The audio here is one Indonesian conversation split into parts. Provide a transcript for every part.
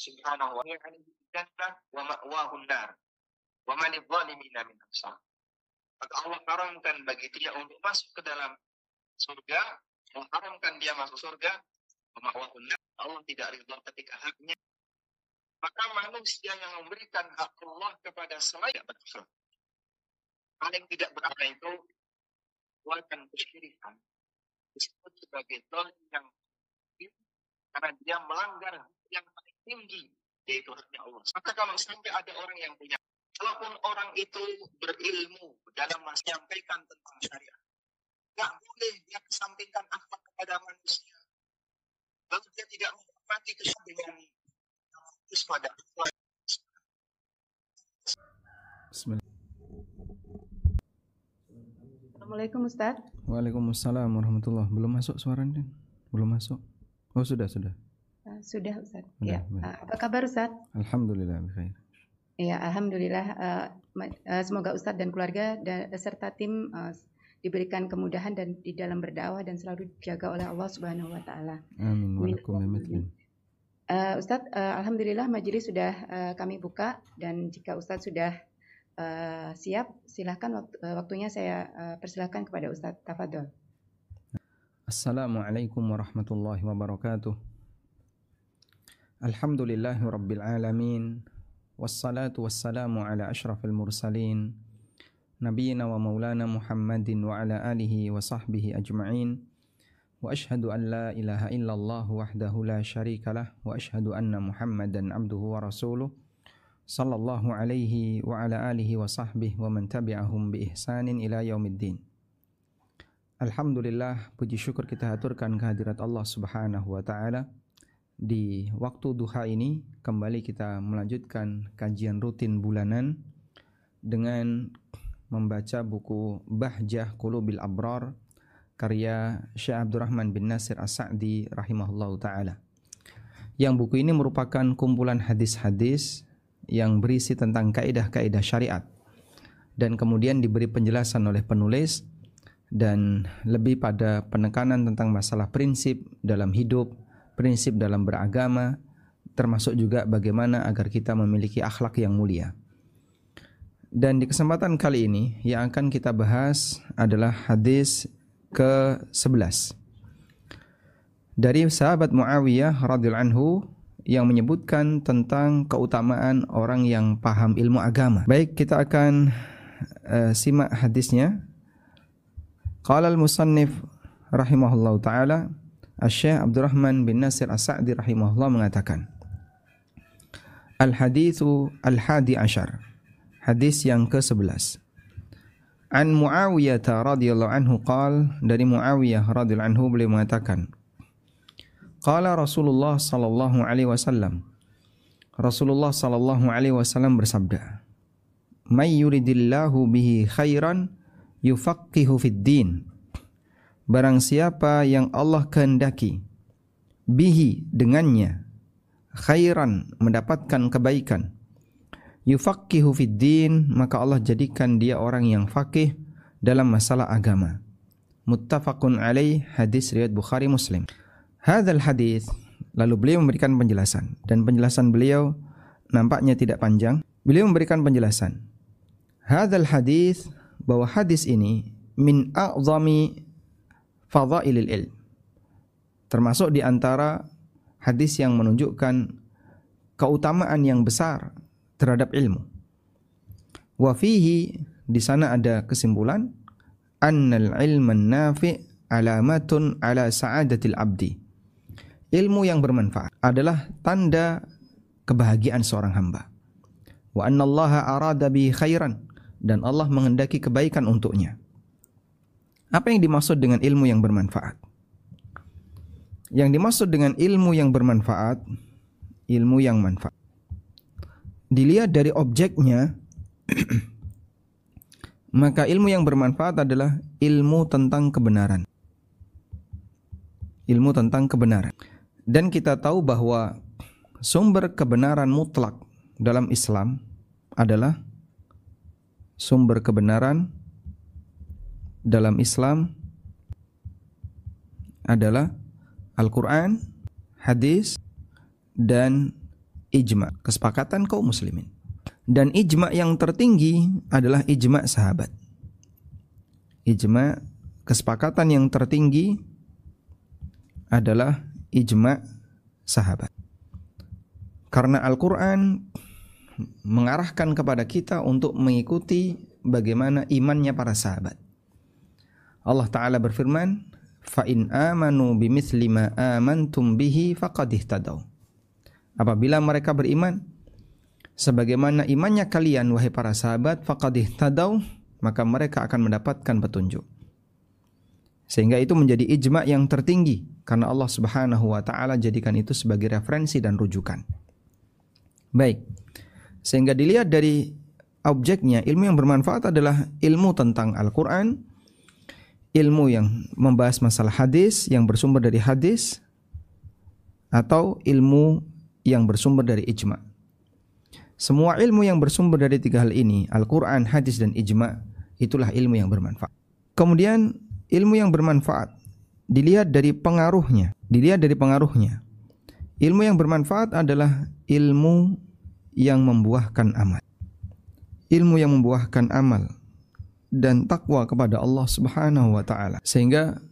Subhanahu wa ta'ala wa ma'wahun nar. Wa min ansar. Maka Allah haramkan bagi dia untuk masuk ke dalam surga, mengharamkan dia masuk surga, wa ma'wahun nar. Allah tidak ridha ketika haknya. Maka manusia yang memberikan hak Allah kepada selain berhak. Paling tidak berapa itu melakukan kesyirikan disebut sebagai zalim yang karena dia melanggar yang paling tinggi yaitu haknya Allah. Maka kalau sampai ada orang yang punya Walaupun orang itu berilmu dalam menyampaikan tentang syariat, nggak boleh dia kesampingkan akhlak kepada manusia. Lalu dia tidak menghormati dengan terus pada akhlak. Bismillah. Assalamualaikum Ustaz. Waalaikumsalam warahmatullah. Belum masuk suaranya? Belum masuk. Oh sudah sudah. Uh, sudah Ustaz. Sudah, ya. baik. Uh, apa kabar Ustaz? Alhamdulillah bikhair. Ya, alhamdulillah. Uh, uh, semoga Ustadz dan keluarga dan serta tim uh, diberikan kemudahan dan di dalam berdakwah dan selalu dijaga oleh Allah Subhanahu wa taala. Amin walakum bimithlin. Uh, Ustadz, uh, alhamdulillah majelis sudah uh, kami buka dan jika Ustadz sudah uh, siap, silahkan waktu, uh, waktunya saya uh, persilahkan kepada Ustadz Tafadol. Assalamualaikum warahmatullahi wabarakatuh. Alhamdulillahi rabbil alamin. Wassalatu wassalamu ala ashrafil mursalin. Nabiyyina wa maulana Muhammadin wa ala alihi wa sahbihi ajma'in. Wa ashhadu an la ilaha illallah wahdahu la syarika lah. Wa ashhadu anna Muhammadan abduhu wa rasuluh. Sallallahu alaihi wa ala alihi wa sahbihi wa man tabi'ahum bi ihsanin ila yaumiddin. Alhamdulillah, puji syukur kita haturkan kehadirat Allah Subhanahu wa taala. Di waktu duha ini kembali kita melanjutkan kajian rutin bulanan dengan membaca buku Bahjah Qulubil Abrar karya Syekh Abdurrahman bin Nasir As-Sa'di rahimahullahu taala. Yang buku ini merupakan kumpulan hadis-hadis yang berisi tentang kaidah-kaidah syariat dan kemudian diberi penjelasan oleh penulis dan lebih pada penekanan tentang masalah prinsip dalam hidup, prinsip dalam beragama, termasuk juga bagaimana agar kita memiliki akhlak yang mulia. Dan di kesempatan kali ini yang akan kita bahas adalah hadis ke-11 dari sahabat Muawiyah radhiyallahu anhu yang menyebutkan tentang keutamaan orang yang paham ilmu agama. Baik, kita akan uh, simak hadisnya Qala al-musannif rahimahullahu taala Asy-Syaikh Abdurrahman bin Nasir As-Sa'di rahimahullah mengatakan Al-haditsu al-hadi asyar Hadis yang ke-11 An Muawiyah radhiyallahu anhu qal dari Muawiyah radhiyallahu anhu beliau mengatakan Qala Rasulullah sallallahu alaihi wasallam Rasulullah sallallahu alaihi wasallam bersabda May yuridillahu bihi khairan yufaqihu fid din Barang siapa yang Allah kehendaki bihi dengannya khairan mendapatkan kebaikan yufaqihu fid din maka Allah jadikan dia orang yang fakih dalam masalah agama. Muttafaqun alaih hadis riwayat Bukhari Muslim. Hadzal hadis lalu beliau memberikan penjelasan. Dan penjelasan beliau nampaknya tidak panjang. Beliau memberikan penjelasan. Hadzal hadis bahwa hadis ini min a'zami fadhailil ilm. Termasuk di antara hadis yang menunjukkan keutamaan yang besar terhadap ilmu. Wa fihi di sana ada kesimpulan annal ilman nafi' alamatun ala sa'adatil abdi. Ilmu yang bermanfaat adalah tanda kebahagiaan seorang hamba. Wa annallaha arada bi khairan dan Allah menghendaki kebaikan untuknya. Apa yang dimaksud dengan ilmu yang bermanfaat? Yang dimaksud dengan ilmu yang bermanfaat, ilmu yang manfaat. Dilihat dari objeknya, maka ilmu yang bermanfaat adalah ilmu tentang kebenaran. Ilmu tentang kebenaran. Dan kita tahu bahwa sumber kebenaran mutlak dalam Islam adalah sumber kebenaran dalam Islam adalah Al-Quran, hadis, dan ijma, kesepakatan kaum muslimin. Dan ijma yang tertinggi adalah ijma sahabat. Ijma kesepakatan yang tertinggi adalah ijma sahabat. Karena Al-Qur'an mengarahkan kepada kita untuk mengikuti bagaimana imannya para sahabat. Allah taala berfirman, "Fa in amanu bimithli ma amantum bihi faqad ihtadaw." Apabila mereka beriman sebagaimana imannya kalian wahai para sahabat, faqad ihtadaw, maka mereka akan mendapatkan petunjuk. Sehingga itu menjadi ijma yang tertinggi karena Allah Subhanahu wa taala jadikan itu sebagai referensi dan rujukan. Baik. Sehingga dilihat dari objeknya, ilmu yang bermanfaat adalah ilmu tentang Al-Qur'an, ilmu yang membahas masalah hadis yang bersumber dari hadis atau ilmu yang bersumber dari ijma. Semua ilmu yang bersumber dari tiga hal ini, Al-Quran, hadis, dan ijma, itulah ilmu yang bermanfaat. Kemudian ilmu yang bermanfaat dilihat dari pengaruhnya, dilihat dari pengaruhnya. Ilmu yang bermanfaat adalah ilmu yang membuahkan amal. Ilmu yang membuahkan amal dan takwa kepada Allah Subhanahu wa taala. Sehingga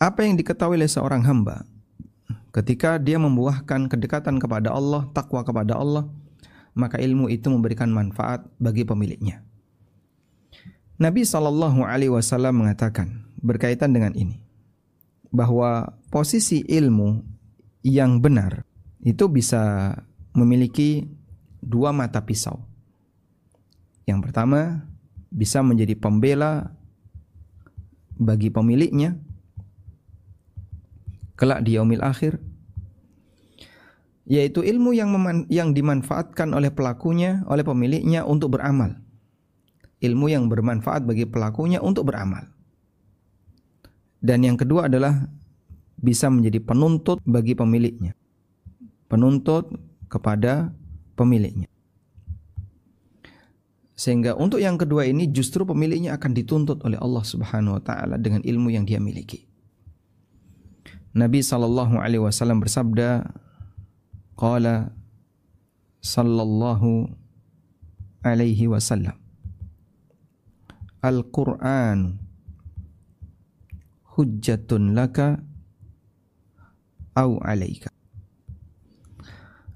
apa yang diketahui oleh seorang hamba ketika dia membuahkan kedekatan kepada Allah, takwa kepada Allah, maka ilmu itu memberikan manfaat bagi pemiliknya. Nabi Shallallahu Alaihi Wasallam mengatakan berkaitan dengan ini bahwa posisi ilmu yang benar itu bisa memiliki dua mata pisau. Yang pertama, bisa menjadi pembela bagi pemiliknya kelak di yaumil akhir yaitu ilmu yang yang dimanfaatkan oleh pelakunya oleh pemiliknya untuk beramal. Ilmu yang bermanfaat bagi pelakunya untuk beramal. Dan yang kedua adalah bisa menjadi penuntut bagi pemiliknya. Penuntut kepada pemiliknya. Sehingga untuk yang kedua ini justru pemiliknya akan dituntut oleh Allah Subhanahu wa taala dengan ilmu yang dia miliki. Nabi sallallahu alaihi wasallam bersabda, qala sallallahu alaihi wasallam Al-Qur'an hujjatun laka au alaika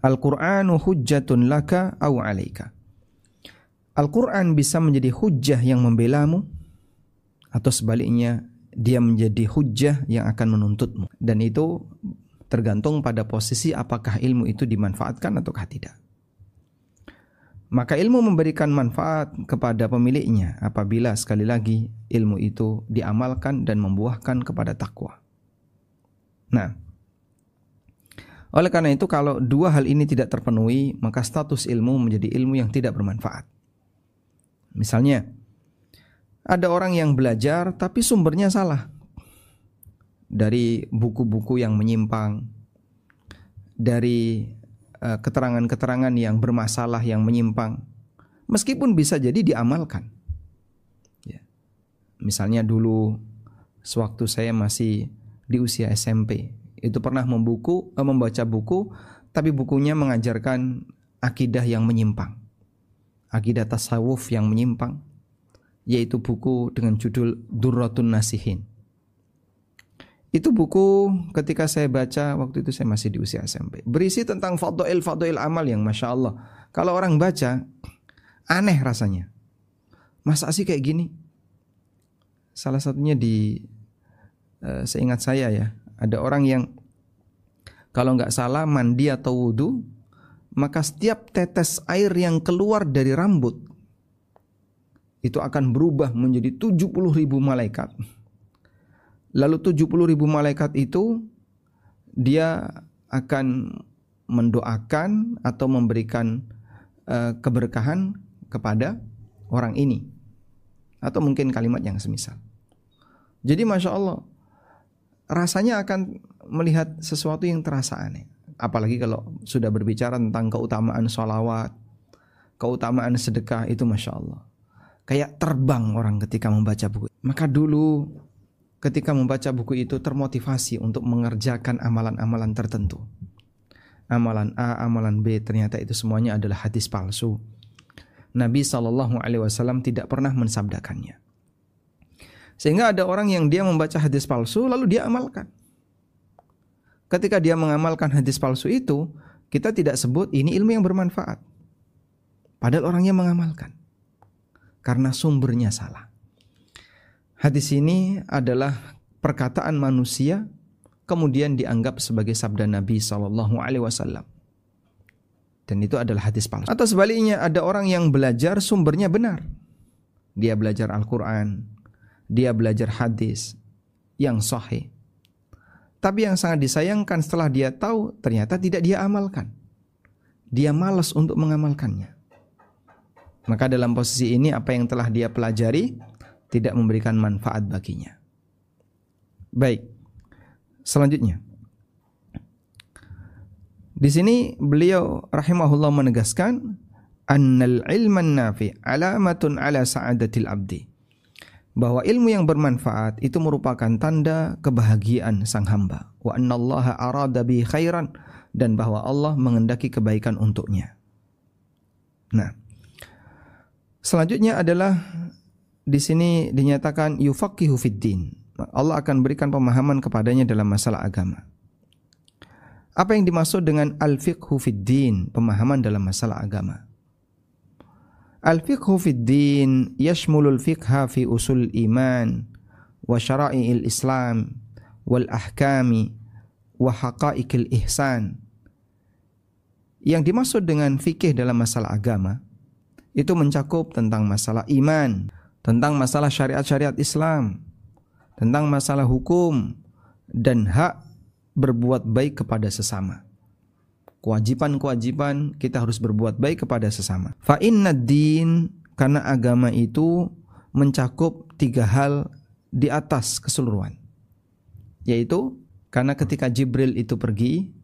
Al-Qur'anu hujjatun laka au alaika. Al-Qur'an bisa menjadi hujjah yang membelamu atau sebaliknya dia menjadi hujjah yang akan menuntutmu dan itu tergantung pada posisi apakah ilmu itu dimanfaatkan ataukah tidak. Maka ilmu memberikan manfaat kepada pemiliknya apabila sekali lagi ilmu itu diamalkan dan membuahkan kepada takwa. Nah, oleh karena itu kalau dua hal ini tidak terpenuhi, maka status ilmu menjadi ilmu yang tidak bermanfaat. Misalnya, ada orang yang belajar tapi sumbernya salah. Dari buku-buku yang menyimpang, dari eh, keterangan-keterangan yang bermasalah yang menyimpang. Meskipun bisa jadi diamalkan. Ya. Misalnya dulu sewaktu saya masih di usia SMP, itu pernah membuku eh, membaca buku tapi bukunya mengajarkan akidah yang menyimpang. Akidah tasawuf yang menyimpang yaitu buku dengan judul Durratun Nasihin. Itu buku ketika saya baca waktu itu saya masih di usia SMP. Berisi tentang fadl fadl amal yang masya Allah. Kalau orang baca aneh rasanya. Masa sih kayak gini? Salah satunya di uh, seingat saya ya ada orang yang kalau nggak salah mandi atau wudhu, maka setiap tetes air yang keluar dari rambut itu akan berubah menjadi 70 ribu malaikat. Lalu 70 ribu malaikat itu dia akan mendoakan atau memberikan uh, keberkahan kepada orang ini atau mungkin kalimat yang semisal. Jadi masya Allah rasanya akan melihat sesuatu yang terasa aneh. Apalagi kalau sudah berbicara tentang keutamaan sholawat, keutamaan sedekah itu masya Allah. Kayak terbang orang ketika membaca buku. Maka dulu ketika membaca buku itu termotivasi untuk mengerjakan amalan-amalan tertentu. amalan A, amalan B, ternyata itu semuanya adalah hadis palsu. Nabi Shallallahu Alaihi Wasallam tidak pernah mensabdakannya. Sehingga ada orang yang dia membaca hadis palsu lalu dia amalkan. Ketika dia mengamalkan hadis palsu itu, kita tidak sebut ini ilmu yang bermanfaat. Padahal orangnya mengamalkan. Karena sumbernya salah. Hadis ini adalah perkataan manusia kemudian dianggap sebagai sabda Nabi Shallallahu Alaihi Wasallam. Dan itu adalah hadis palsu. Atau sebaliknya ada orang yang belajar sumbernya benar. Dia belajar Al-Quran, dia belajar hadis yang sahih. Tapi yang sangat disayangkan setelah dia tahu ternyata tidak dia amalkan. Dia malas untuk mengamalkannya. Maka dalam posisi ini apa yang telah dia pelajari tidak memberikan manfaat baginya. Baik. Selanjutnya. Di sini beliau rahimahullah menegaskan annal ilman nafi alamatun ala sa'adatil abdi bahwa ilmu yang bermanfaat itu merupakan tanda kebahagiaan sang hamba wa annallaha arada bi khairan dan bahwa Allah mengendaki kebaikan untuknya. Nah, selanjutnya adalah di sini dinyatakan yufaqihu fiddin. Allah akan berikan pemahaman kepadanya dalam masalah agama. Apa yang dimaksud dengan al-fiqhu fiddin, pemahaman dalam masalah agama? Al-fiqhu fid din yashmulul fiqha fi usul iman wa syara'i'il Islam wal ahkami. Yang dimaksud dengan fikih dalam masalah agama itu mencakup tentang masalah iman, tentang masalah syariat-syariat Islam, tentang masalah hukum dan hak berbuat baik kepada sesama kewajiban-kewajiban kita harus berbuat baik kepada sesama. Fa inna din karena agama itu mencakup tiga hal di atas keseluruhan. Yaitu karena ketika Jibril itu pergi,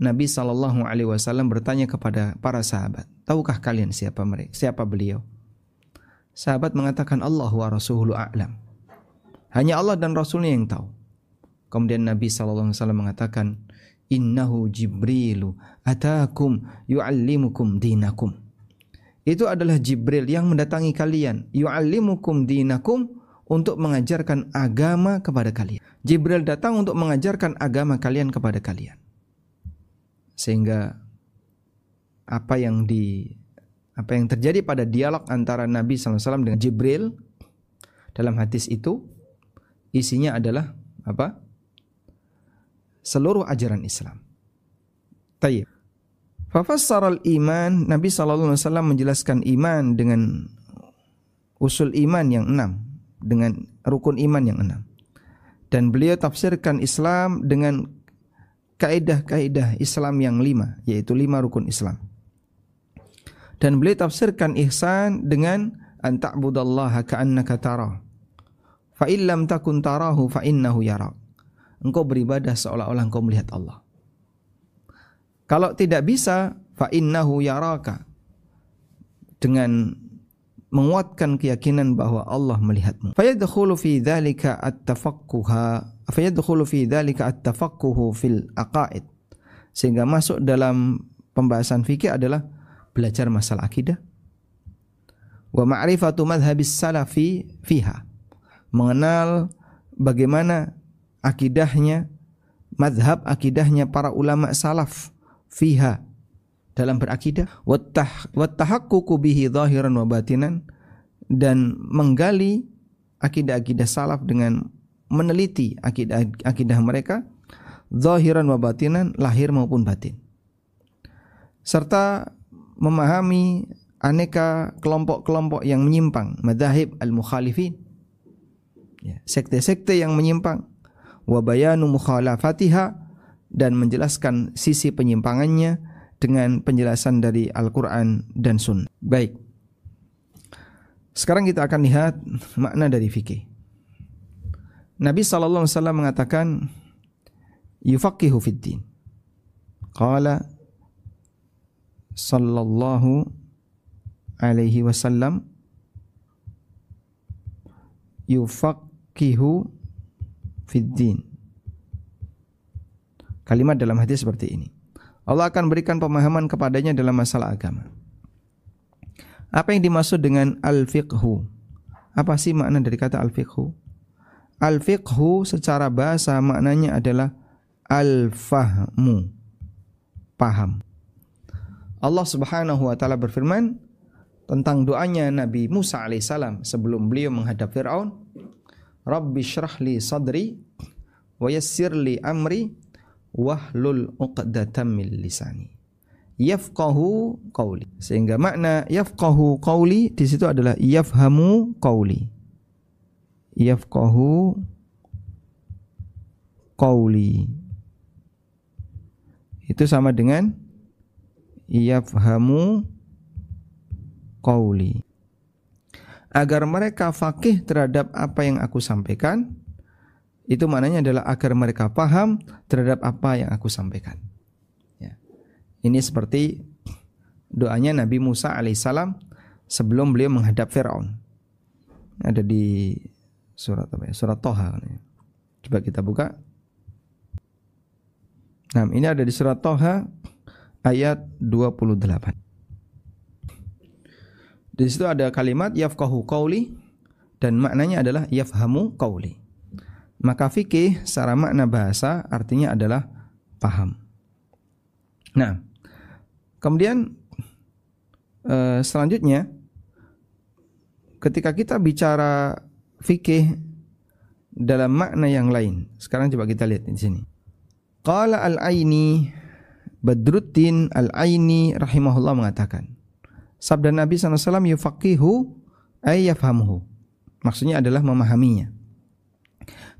Nabi Shallallahu Alaihi Wasallam bertanya kepada para sahabat, tahukah kalian siapa mereka, siapa beliau? Sahabat mengatakan Allah wa Rasuluhu a'lam. Hanya Allah dan Rasulnya yang tahu. Kemudian Nabi Shallallahu Alaihi Wasallam mengatakan, innahu jibrilu atakum yuallimukum dinakum. Itu adalah Jibril yang mendatangi kalian. Yuallimukum dinakum untuk mengajarkan agama kepada kalian. Jibril datang untuk mengajarkan agama kalian kepada kalian. Sehingga apa yang di apa yang terjadi pada dialog antara Nabi SAW dengan Jibril dalam hadis itu isinya adalah apa? Seluruh ajaran Islam. Tayyib. Fafassara al-iman, Nabi sallallahu alaihi wasallam menjelaskan iman dengan usul iman yang enam, dengan rukun iman yang enam. Dan beliau tafsirkan Islam dengan kaidah-kaidah Islam yang lima, yaitu lima rukun Islam. Dan beliau tafsirkan ihsan dengan an ta'budallaha ka'annaka tara. Fa illam takun tarahu fa innahu yarak engkau beribadah seolah-olah engkau melihat Allah. Kalau tidak bisa, fa innahu yaraka. Dengan menguatkan keyakinan bahwa Allah melihatmu. Fayadkhulu fi dzalika at-tafaqquha fayadkhulu fi dzalika at-tafaqquhu fil aqaid. Sehingga masuk dalam pembahasan fikih adalah belajar masalah akidah wa ma'rifatu madhhabis salafi fiha. Mengenal bagaimana akidahnya, madhab akidahnya para ulama salaf fiha. Dalam berakidah wattahaqququ bihi zahiran wa batinan dan menggali akidah-akidah salaf dengan meneliti akidah akidah mereka zahiran wa batinan lahir maupun batin. Serta memahami aneka kelompok-kelompok yang menyimpang madhahib al-mukhalifin. Ya, sekte-sekte yang menyimpang wa bayanu mukhalafatiha dan menjelaskan sisi penyimpangannya dengan penjelasan dari Al-Qur'an dan Sunnah. Baik. Sekarang kita akan lihat makna dari fikih. Nabi sallallahu alaihi wasallam mengatakan yufaqihu fid din. Qala sallallahu alaihi wasallam yufaqihu fiddin. Kalimat dalam hadis seperti ini. Allah akan berikan pemahaman kepadanya dalam masalah agama. Apa yang dimaksud dengan al-fiqhu? Apa sih makna dari kata al-fiqhu? Al-fiqhu secara bahasa maknanya adalah al-fahmu. Paham. Allah Subhanahu wa taala berfirman tentang doanya Nabi Musa alaihissalam sebelum beliau menghadap Firaun, "Rabbi syrah li sadri wa yassir li amri wahlul 'uqdatam min lisani." Yafqahu qawli. Sehingga makna yafqahu qawli di situ adalah yafhamu qawli. Yafqahu qawli. Itu sama dengan yafhamu qawli agar mereka fakih terhadap apa yang aku sampaikan itu maknanya adalah agar mereka paham terhadap apa yang aku sampaikan. Ya. ini seperti doanya Nabi Musa alaihissalam sebelum beliau menghadap Firaun. Ada di surat apa ya? Surat Toha coba kita buka. Nah ini ada di surat Toha ayat 28. Di situ ada kalimat yafqahu qauli dan maknanya adalah yafhamu qauli. Maka fikih secara makna bahasa artinya adalah paham. Nah, kemudian eh, selanjutnya ketika kita bicara fikih dalam makna yang lain. Sekarang coba kita lihat di sini. Qala al-Aini Badruddin Al-Aini rahimahullah mengatakan, sabda Nabi SAW yufaqihu ay yafhamhu. Maksudnya adalah memahaminya.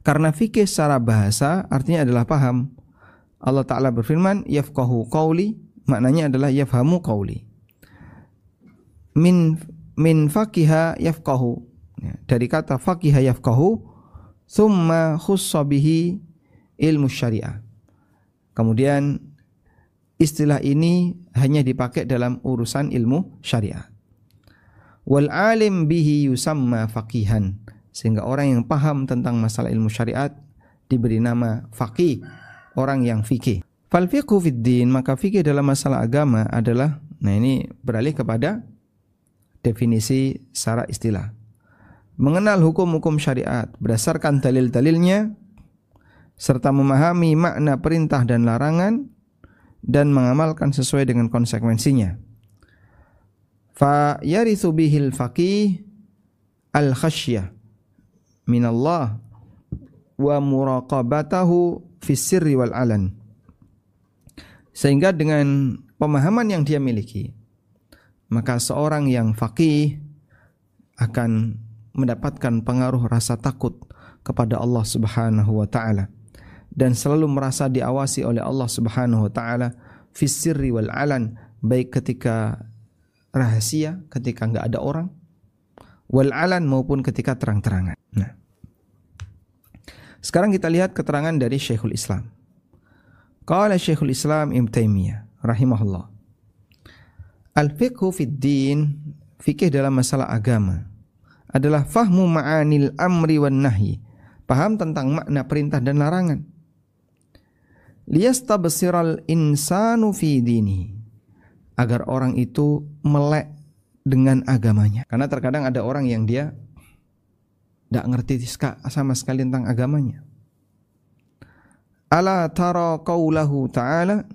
Karena fikih secara bahasa artinya adalah paham. Allah Ta'ala berfirman, yafqahu qawli, maknanya adalah yafhamu qawli. Min min fakiha yafqahu. Ya, dari kata fakiha yafqahu, thumma khussa bihi ilmu syariah. Kemudian istilah ini hanya dipakai dalam urusan ilmu syariat. Wal alim bihi yusamma faqihan. Sehingga orang yang paham tentang masalah ilmu syariat diberi nama faqih, orang yang fikih. Fal fiqhu din, maka fikih dalam masalah agama adalah nah ini beralih kepada definisi secara istilah. Mengenal hukum-hukum syariat berdasarkan dalil-dalilnya serta memahami makna perintah dan larangan dan mengamalkan sesuai dengan konsekuensinya. Fa yarithu bihil faqih al khasyah minallah wa muraqabatahu fis sirri wal alan. Sehingga dengan pemahaman yang dia miliki, maka seorang yang faqih akan mendapatkan pengaruh rasa takut kepada Allah Subhanahu wa taala dan selalu merasa diawasi oleh Allah Subhanahu wa taala fis wal alan baik ketika rahasia ketika enggak ada orang wal alan maupun ketika terang-terangan. Nah. Sekarang kita lihat keterangan dari Syekhul Islam. Qala Syekhul Islam Ibnu Taimiyah rahimahullah. Al-fiqhu fid din, fikih dalam masalah agama adalah fahmu ma'anil amri wan nahyi, paham tentang makna perintah dan larangan liyastabsiral insanu fi dini. Agar orang itu melek dengan agamanya. Karena terkadang ada orang yang dia tidak ngerti sama sekali tentang agamanya. Ala tara qaulahu ta'ala?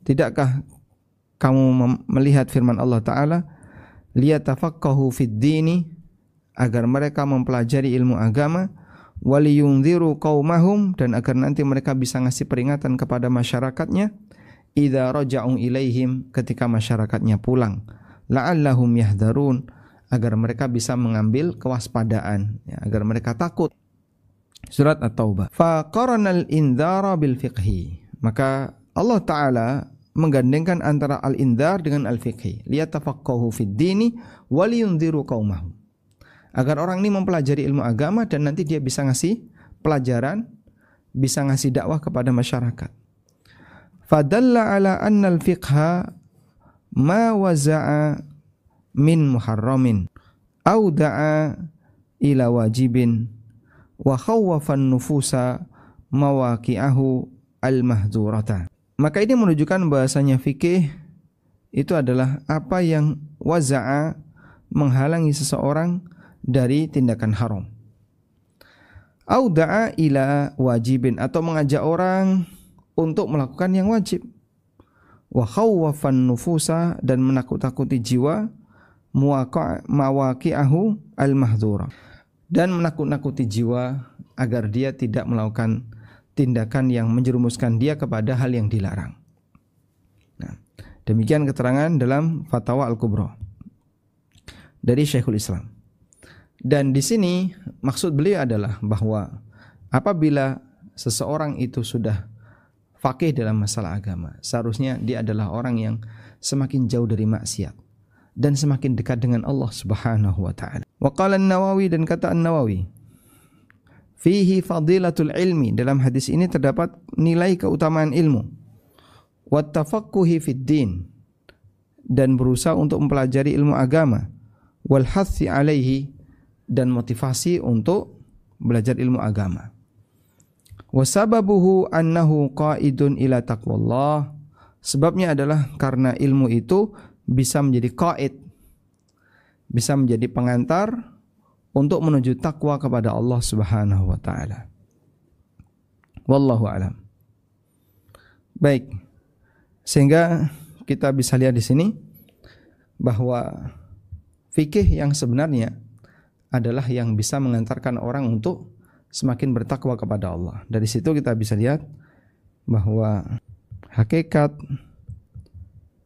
Tidakkah kamu melihat firman Allah taala? Liyatafaqahu fid dini? Agar mereka mempelajari ilmu agama waliyunziru qaumahum dan agar nanti mereka bisa ngasih peringatan kepada masyarakatnya idza raja'u ilaihim ketika masyarakatnya pulang. La'allahum yahdharun agar mereka bisa mengambil kewaspadaan ya, agar mereka takut. Surat at-taubah. Fa qaranal indara bil fiqhi. Maka Allah taala menggandengkan antara al-indar dengan al-fiqhi. Liyatafaqahu fid dini waliyunziru qaumahum agar orang ini mempelajari ilmu agama dan nanti dia bisa ngasih pelajaran, bisa ngasih dakwah kepada masyarakat. Fadalla ala anna al-fiqha ma waza'a min muharramin au da'a ila wajibin wa khawwafa nufusa mawaqi'ahu al-mahdzurata. Maka ini menunjukkan bahasanya fikih itu adalah apa yang waza'a menghalangi seseorang dari tindakan haram. Auda'a ila wajibin atau mengajak orang untuk melakukan yang wajib. Wa khawwafan nufusa dan menakut-takuti jiwa mawaqi'ahu al-mahdhura dan menakut-nakuti jiwa agar dia tidak melakukan tindakan yang menjerumuskan dia kepada hal yang dilarang. Nah, demikian keterangan dalam Fatwa Al-Kubra dari Syekhul Islam. Dan di sini maksud beliau adalah bahwa apabila seseorang itu sudah fakih dalam masalah agama, seharusnya dia adalah orang yang semakin jauh dari maksiat dan semakin dekat dengan Allah Subhanahu wa taala. Wa qala An-Nawawi dan kata An-Nawawi, fihi fadilatul ilmi dalam hadis ini terdapat nilai keutamaan ilmu. Wa tafaqquhi fid din dan berusaha untuk mempelajari ilmu agama wal hathi alaihi dan motivasi untuk belajar ilmu agama. Wasababuhu annahu qaidun ila taqwallah. Sebabnya adalah karena ilmu itu bisa menjadi qaid, bisa menjadi pengantar untuk menuju takwa kepada Allah Subhanahu wa taala. Wallahu alam. Baik. Sehingga kita bisa lihat di sini bahwa fikih yang sebenarnya adalah yang bisa mengantarkan orang untuk semakin bertakwa kepada Allah. Dari situ kita bisa lihat bahwa hakikat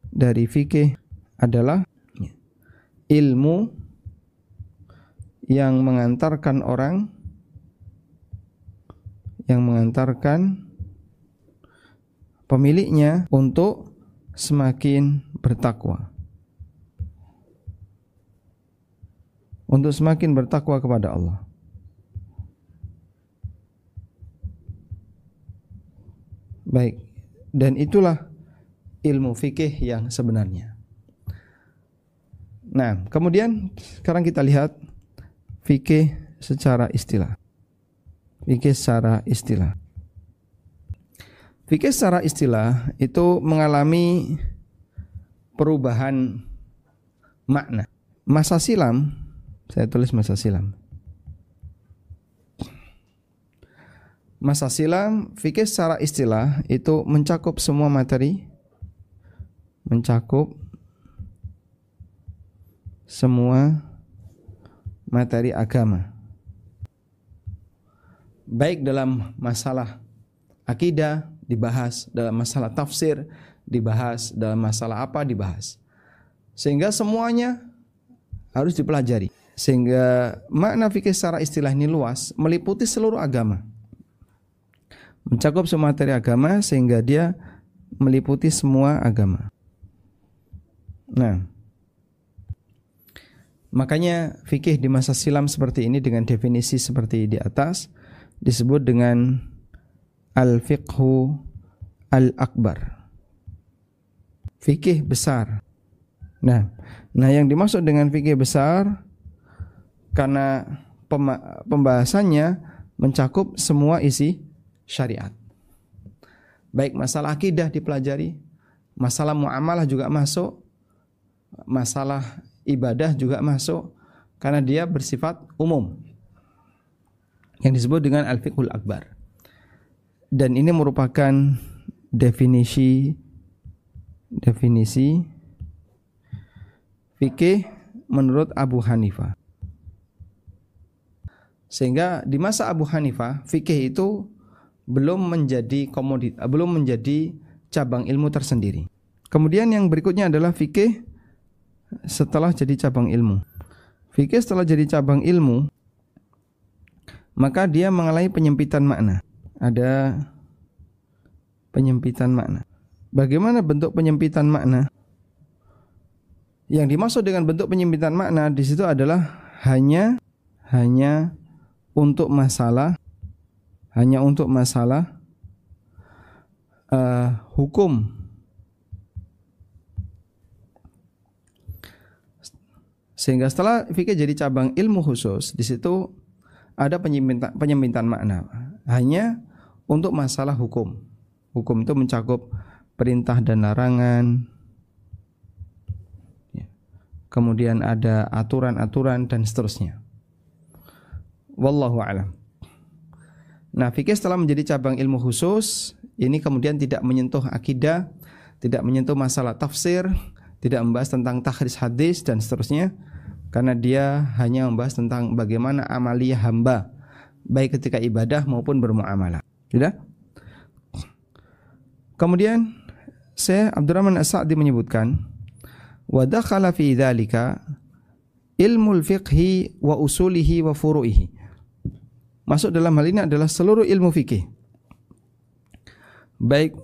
dari fikih adalah ilmu yang mengantarkan orang yang mengantarkan pemiliknya untuk semakin bertakwa. Untuk semakin bertakwa kepada Allah. Baik, dan itulah ilmu fikih yang sebenarnya. Nah, kemudian sekarang kita lihat fikih secara istilah. Fikih secara istilah. Fikih secara istilah itu mengalami perubahan makna. Masa silam saya tulis masa silam. Masa silam fikih secara istilah itu mencakup semua materi mencakup semua materi agama. Baik dalam masalah akidah dibahas, dalam masalah tafsir dibahas, dalam masalah apa dibahas. Sehingga semuanya harus dipelajari. Sehingga makna fikih secara istilah ini luas, meliputi seluruh agama. Mencakup semua materi agama sehingga dia meliputi semua agama. Nah, makanya fikih di masa silam seperti ini dengan definisi seperti di atas disebut dengan al-fiqhu al-akbar. Fikih besar. Nah, nah yang dimaksud dengan fikih besar karena pembahasannya mencakup semua isi syariat. Baik masalah akidah dipelajari, masalah muamalah juga masuk, masalah ibadah juga masuk karena dia bersifat umum. Yang disebut dengan al-fiqhul akbar. Dan ini merupakan definisi definisi fikih menurut Abu Hanifah. Sehingga di masa Abu Hanifah fikih itu belum menjadi komodit, belum menjadi cabang ilmu tersendiri. Kemudian yang berikutnya adalah fikih setelah jadi cabang ilmu. Fikih setelah jadi cabang ilmu maka dia mengalami penyempitan makna. Ada penyempitan makna. Bagaimana bentuk penyempitan makna? Yang dimaksud dengan bentuk penyempitan makna di situ adalah hanya hanya untuk masalah hanya untuk masalah uh, hukum sehingga setelah fikih jadi cabang ilmu khusus di situ ada penyempitan, makna hanya untuk masalah hukum hukum itu mencakup perintah dan larangan, ya. kemudian ada aturan-aturan dan seterusnya. Wallahu alam. Nah, fikih setelah menjadi cabang ilmu khusus, ini kemudian tidak menyentuh akidah, tidak menyentuh masalah tafsir, tidak membahas tentang takhris hadis dan seterusnya, karena dia hanya membahas tentang bagaimana amalia hamba, baik ketika ibadah maupun bermuamalah. Sudah? Kemudian Syekh Abdurrahman As-Sa'di menyebutkan wa dakhala fi dzalika ilmu fiqhi wa usulihi wa furu'ihi. Masuk dalam hal ini adalah seluruh ilmu fikih. Baik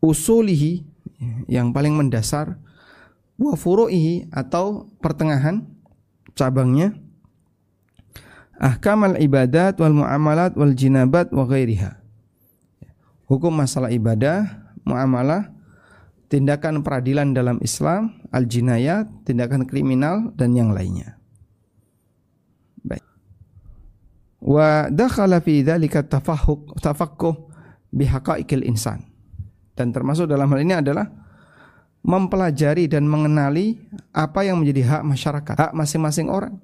usulihi yang paling mendasar wa furu'ihi atau pertengahan cabangnya ahkamal ibadat wal muamalat wal jinabat wa ghairiha hukum masalah ibadah, muamalah, tindakan peradilan dalam Islam, al-jinayat, tindakan kriminal dan yang lainnya. Baik. Wa dakhala fi dzalika tafahhuq tafaqquh bihaqaiqil insan. Dan termasuk dalam hal ini adalah mempelajari dan mengenali apa yang menjadi hak masyarakat, hak masing-masing orang.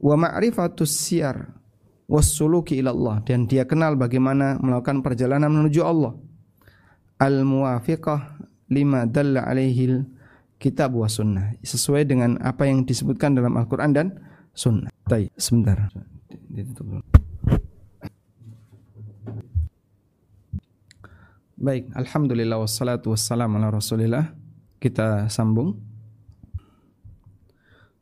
Wa ma'rifatus siyar wassuluki ilallah dan dia kenal bagaimana melakukan perjalanan menuju Allah al muwafiqah lima dalla alaihi kitab wa sunnah sesuai dengan apa yang disebutkan dalam Al-Qur'an dan sunnah. Baik, sebentar. Baik, alhamdulillah wassalatu wassalamu ala Rasulillah. Kita sambung.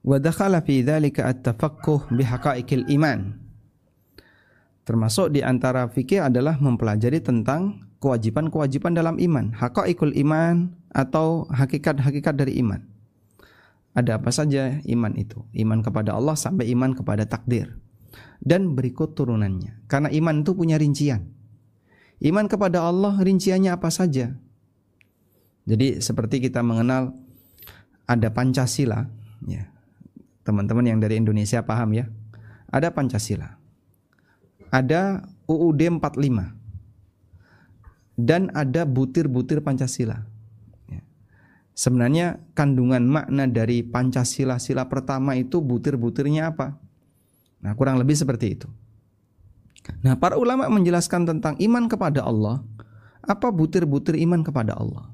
Wa dakhala fi dzalika at-tafaqquh bi haqa'iqil iman Termasuk di antara fikih adalah mempelajari tentang kewajiban-kewajiban dalam iman, haqaiqul iman atau hakikat-hakikat dari iman. Ada apa saja iman itu? Iman kepada Allah sampai iman kepada takdir. Dan berikut turunannya. Karena iman itu punya rincian. Iman kepada Allah rinciannya apa saja? Jadi seperti kita mengenal ada Pancasila, ya. Teman-teman yang dari Indonesia paham ya. Ada Pancasila ada UUD 45 dan ada butir-butir Pancasila. Ya. Sebenarnya kandungan makna dari Pancasila sila pertama itu butir-butirnya apa? Nah, kurang lebih seperti itu. Nah, para ulama menjelaskan tentang iman kepada Allah. Apa butir-butir iman kepada Allah?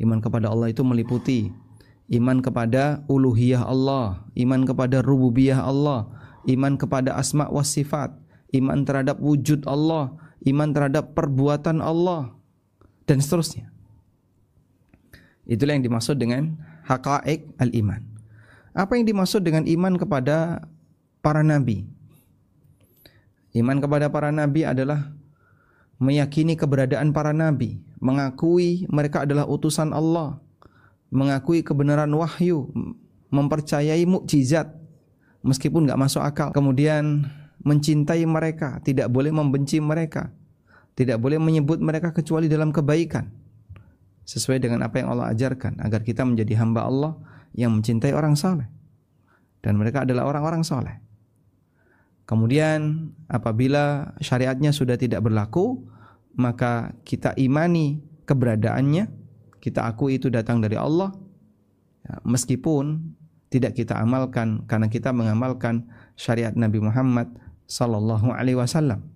Iman kepada Allah itu meliputi iman kepada uluhiyah Allah, iman kepada rububiyah Allah, iman kepada asma wa sifat, iman terhadap wujud Allah, iman terhadap perbuatan Allah, dan seterusnya. Itulah yang dimaksud dengan haqa'iq al-iman. Apa yang dimaksud dengan iman kepada para nabi? Iman kepada para nabi adalah meyakini keberadaan para nabi, mengakui mereka adalah utusan Allah, mengakui kebenaran wahyu, mempercayai mukjizat meskipun nggak masuk akal. Kemudian mencintai mereka, tidak boleh membenci mereka, tidak boleh menyebut mereka kecuali dalam kebaikan. Sesuai dengan apa yang Allah ajarkan agar kita menjadi hamba Allah yang mencintai orang saleh. Dan mereka adalah orang-orang saleh. Kemudian apabila syariatnya sudah tidak berlaku, maka kita imani keberadaannya, kita akui itu datang dari Allah, ya, meskipun tidak kita amalkan karena kita mengamalkan syariat Nabi Muhammad sallallahu alaihi wasallam.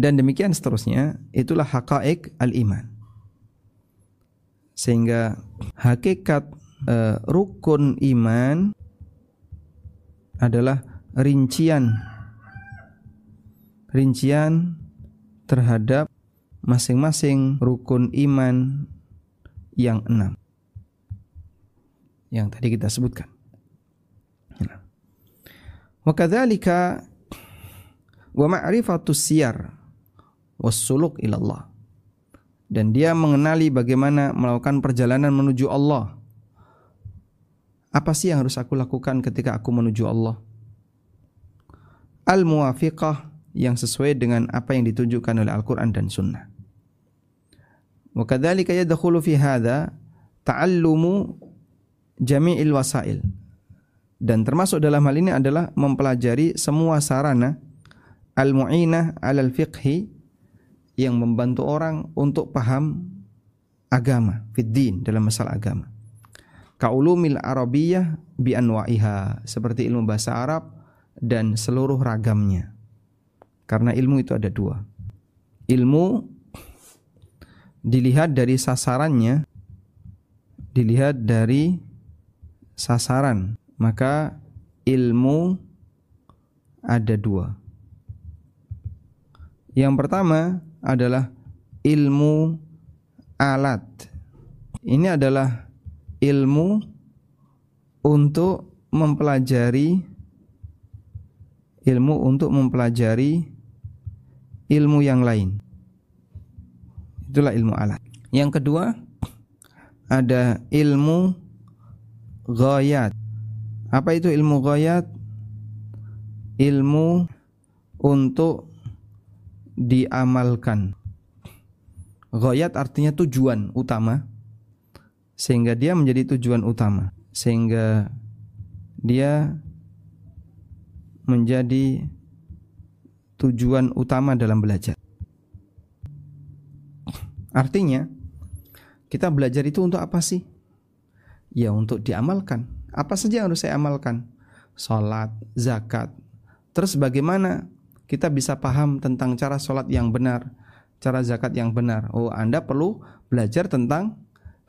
Dan demikian seterusnya, itulah haqaiq al-iman. Sehingga hakikat uh, rukun iman adalah rincian rincian terhadap masing-masing rukun iman yang enam yang tadi kita sebutkan. Wa kadzalika wa ma'rifatus siyar wassuluk ilallah. Dan dia mengenali bagaimana melakukan perjalanan menuju Allah. Apa sih yang harus aku lakukan ketika aku menuju Allah? Al-muwafiqah yang sesuai dengan apa yang ditunjukkan oleh Al-Quran dan Sunnah. Wa kadzalika yadkhulu fi hadha ta'allumu jami'il wasail dan termasuk dalam hal ini adalah mempelajari semua sarana al-mu'inah alal fiqhi yang membantu orang untuk paham agama, fiddin dalam masalah agama. Kaulumil Arabiyah bi anwa'iha, seperti ilmu bahasa Arab dan seluruh ragamnya. Karena ilmu itu ada dua. Ilmu dilihat dari sasarannya, dilihat dari sasaran. Maka ilmu ada dua. Yang pertama adalah ilmu alat. Ini adalah ilmu untuk mempelajari ilmu untuk mempelajari ilmu yang lain. Itulah ilmu alat. Yang kedua ada ilmu ghayat. Apa itu ilmu ghayat? Ilmu untuk diamalkan. Ghayat artinya tujuan utama sehingga dia menjadi tujuan utama sehingga dia menjadi tujuan utama dalam belajar. Artinya kita belajar itu untuk apa sih? Ya untuk diamalkan. Apa saja yang harus saya amalkan? Salat, zakat. Terus bagaimana kita bisa paham tentang cara sholat yang benar, cara zakat yang benar. Oh, Anda perlu belajar tentang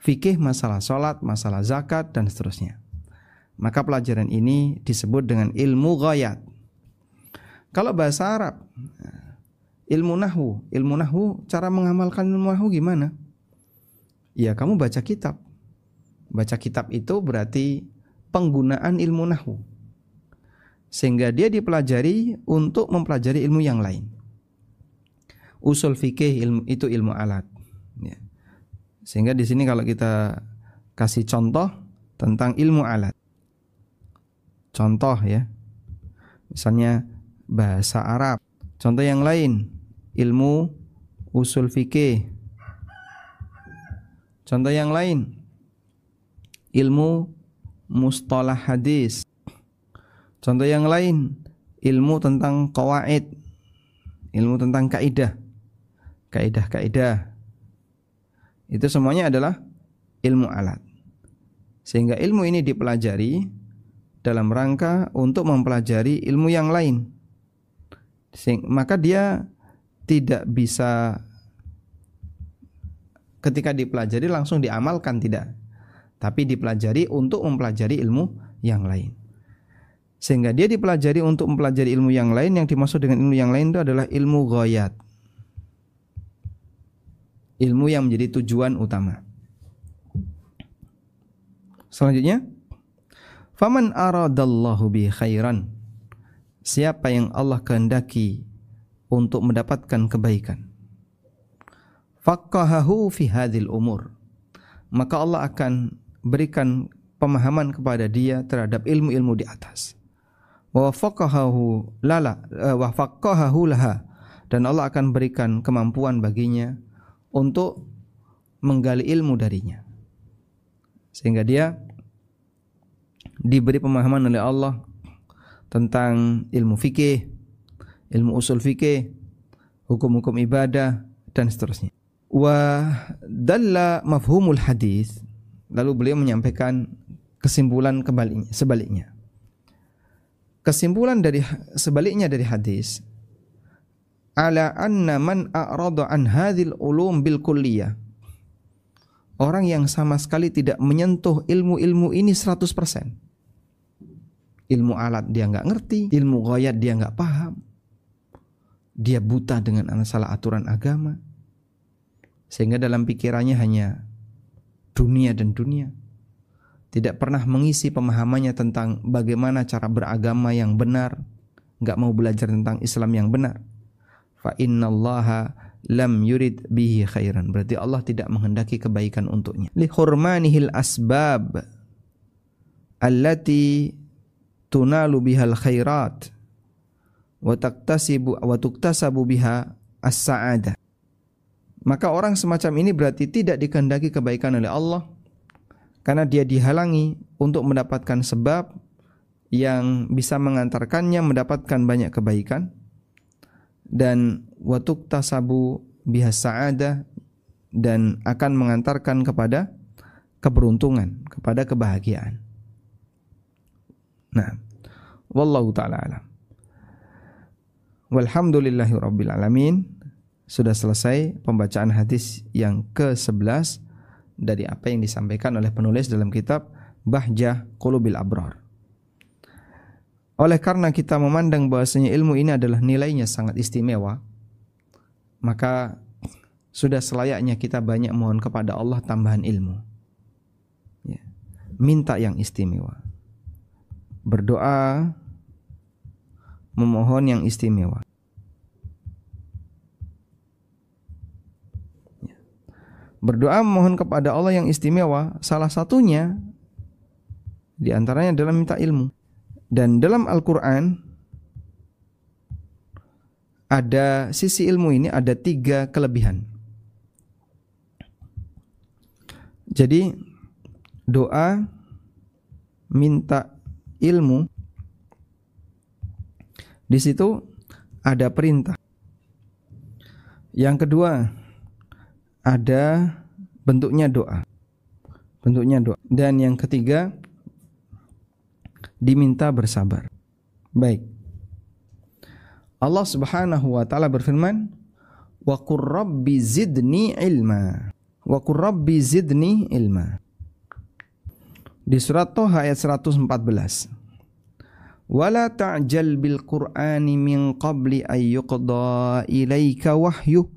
fikih masalah sholat, masalah zakat, dan seterusnya. Maka pelajaran ini disebut dengan ilmu ghayat. Kalau bahasa Arab, ilmu nahu, ilmu nahu, cara mengamalkan ilmu nahu gimana? Ya kamu baca kitab. Baca kitab itu berarti penggunaan ilmu nahu sehingga dia dipelajari untuk mempelajari ilmu yang lain. Usul fikih ilmu itu ilmu alat. Ya. Sehingga di sini kalau kita kasih contoh tentang ilmu alat. Contoh ya. Misalnya bahasa Arab. Contoh yang lain, ilmu usul fikih. Contoh yang lain, ilmu mustalah hadis. Contoh yang lain, ilmu tentang kawaid, ilmu tentang kaidah, kaidah-kaidah. Itu semuanya adalah ilmu alat. Sehingga ilmu ini dipelajari dalam rangka untuk mempelajari ilmu yang lain. Sehingga, maka dia tidak bisa ketika dipelajari langsung diamalkan tidak. Tapi dipelajari untuk mempelajari ilmu yang lain. Sehingga dia dipelajari untuk mempelajari ilmu yang lain yang dimaksud dengan ilmu yang lain itu adalah ilmu ghayat. Ilmu yang menjadi tujuan utama. Selanjutnya faman aradallahu bi khairan siapa yang Allah kehendaki untuk mendapatkan kebaikan? Faqahahu fi hadhil umur. Maka Allah akan berikan pemahaman kepada dia terhadap ilmu-ilmu di atas. Wa lala eh, wa laha. Dan Allah akan berikan kemampuan baginya untuk menggali ilmu darinya. Sehingga dia diberi pemahaman oleh Allah tentang ilmu fikih, ilmu usul fikih, hukum-hukum ibadah dan seterusnya. Wa dalla mafhumul hadis lalu beliau menyampaikan kesimpulan kembali sebaliknya. Kesimpulan dari sebaliknya dari hadis ala anna man a'rada an hadhil ulum bil kulliyah. Orang yang sama sekali tidak menyentuh ilmu-ilmu ini 100% ilmu alat dia nggak ngerti ilmu ghayat dia nggak paham dia buta dengan masalah aturan agama sehingga dalam pikirannya hanya dunia dan dunia tidak pernah mengisi pemahamannya tentang bagaimana cara beragama yang benar, nggak mau belajar tentang Islam yang benar. Fa innallaha lam yurid bihi khairan. Berarti Allah tidak menghendaki kebaikan untuknya. Li hurmanihil asbab allati tunalu bihal khairat wa taktasibu wa tuktasabu biha as-sa'adah. Maka orang semacam ini berarti tidak dikehendaki kebaikan oleh Allah karena dia dihalangi untuk mendapatkan sebab yang bisa mengantarkannya mendapatkan banyak kebaikan dan watuk tasabu biha sa'adah dan akan mengantarkan kepada keberuntungan, kepada kebahagiaan. Nah, wallahu taala alam. Walhamdulillahi rabbil alamin. Sudah selesai pembacaan hadis yang ke-11 dari apa yang disampaikan oleh penulis dalam kitab Bahjah Qulubil Abrar. Oleh karena kita memandang bahwasanya ilmu ini adalah nilainya sangat istimewa, maka sudah selayaknya kita banyak mohon kepada Allah tambahan ilmu. Ya. Minta yang istimewa. Berdoa memohon yang istimewa. Berdoa memohon kepada Allah yang istimewa, salah satunya di antaranya adalah minta ilmu. Dan dalam Al-Quran ada sisi ilmu ini ada tiga kelebihan. Jadi doa minta ilmu di situ ada perintah. Yang kedua, ada bentuknya doa. Bentuknya doa. Dan yang ketiga, diminta bersabar. Baik. Allah Subhanahu wa taala berfirman, "Wa qur rabbi zidni ilma." Wa qur rabbi zidni ilma. Di surat Toha ayat 114 wala ta'jal bil qur'ani min qabli ay yuqda ilaika wahyu.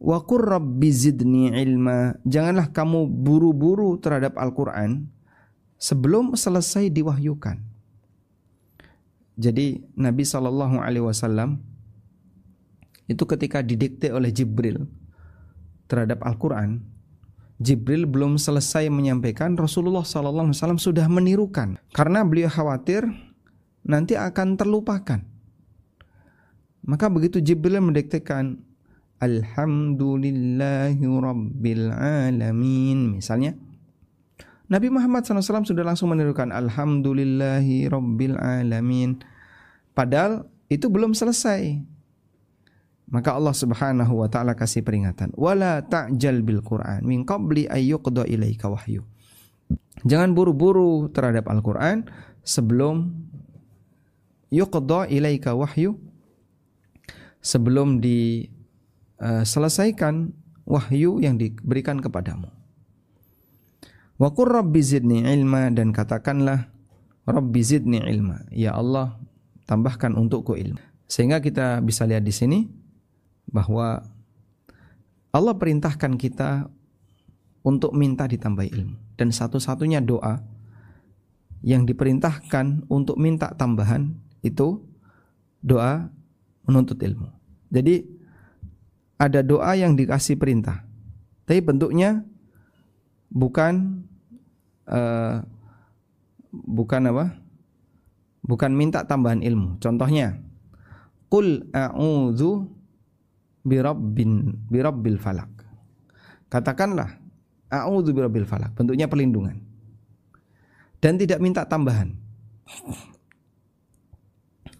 Wa qur rabbi zidni ilma. Janganlah kamu buru-buru terhadap Al-Qur'an sebelum selesai diwahyukan. Jadi Nabi Shallallahu alaihi wasallam itu ketika didikte oleh Jibril terhadap Al-Qur'an Jibril belum selesai menyampaikan Rasulullah Wasallam sudah menirukan. Karena beliau khawatir nanti akan terlupakan. Maka begitu Jibril mendiktekan Alhamdulillahi Rabbil Alamin Misalnya. Nabi Muhammad SAW sudah langsung menirukan Alhamdulillahi Rabbil Alamin. Padahal itu belum selesai Maka Allah Subhanahu wa taala kasih peringatan wala ta'jal bil Qur'an min qabli ayyuqda ilaika wahyu Jangan buru-buru terhadap Al-Qur'an sebelum yuqda ilaika wahyu sebelum diselesaikan wahyu yang diberikan kepadamu. Wa qur rabbi zidni ilma dan katakanlah rabbi zidni ilma. Ya Allah, tambahkan untukku ilmu. Sehingga kita bisa lihat di sini bahwa Allah perintahkan kita untuk minta ditambah ilmu dan satu-satunya doa yang diperintahkan untuk minta tambahan itu doa menuntut ilmu. Jadi ada doa yang dikasih perintah, tapi bentuknya bukan uh, bukan apa? Bukan minta tambahan ilmu. Contohnya, Qul a'udzu birabbin birabbil falak. Katakanlah a'udzu birabbil falak. Bentuknya perlindungan. Dan tidak minta tambahan.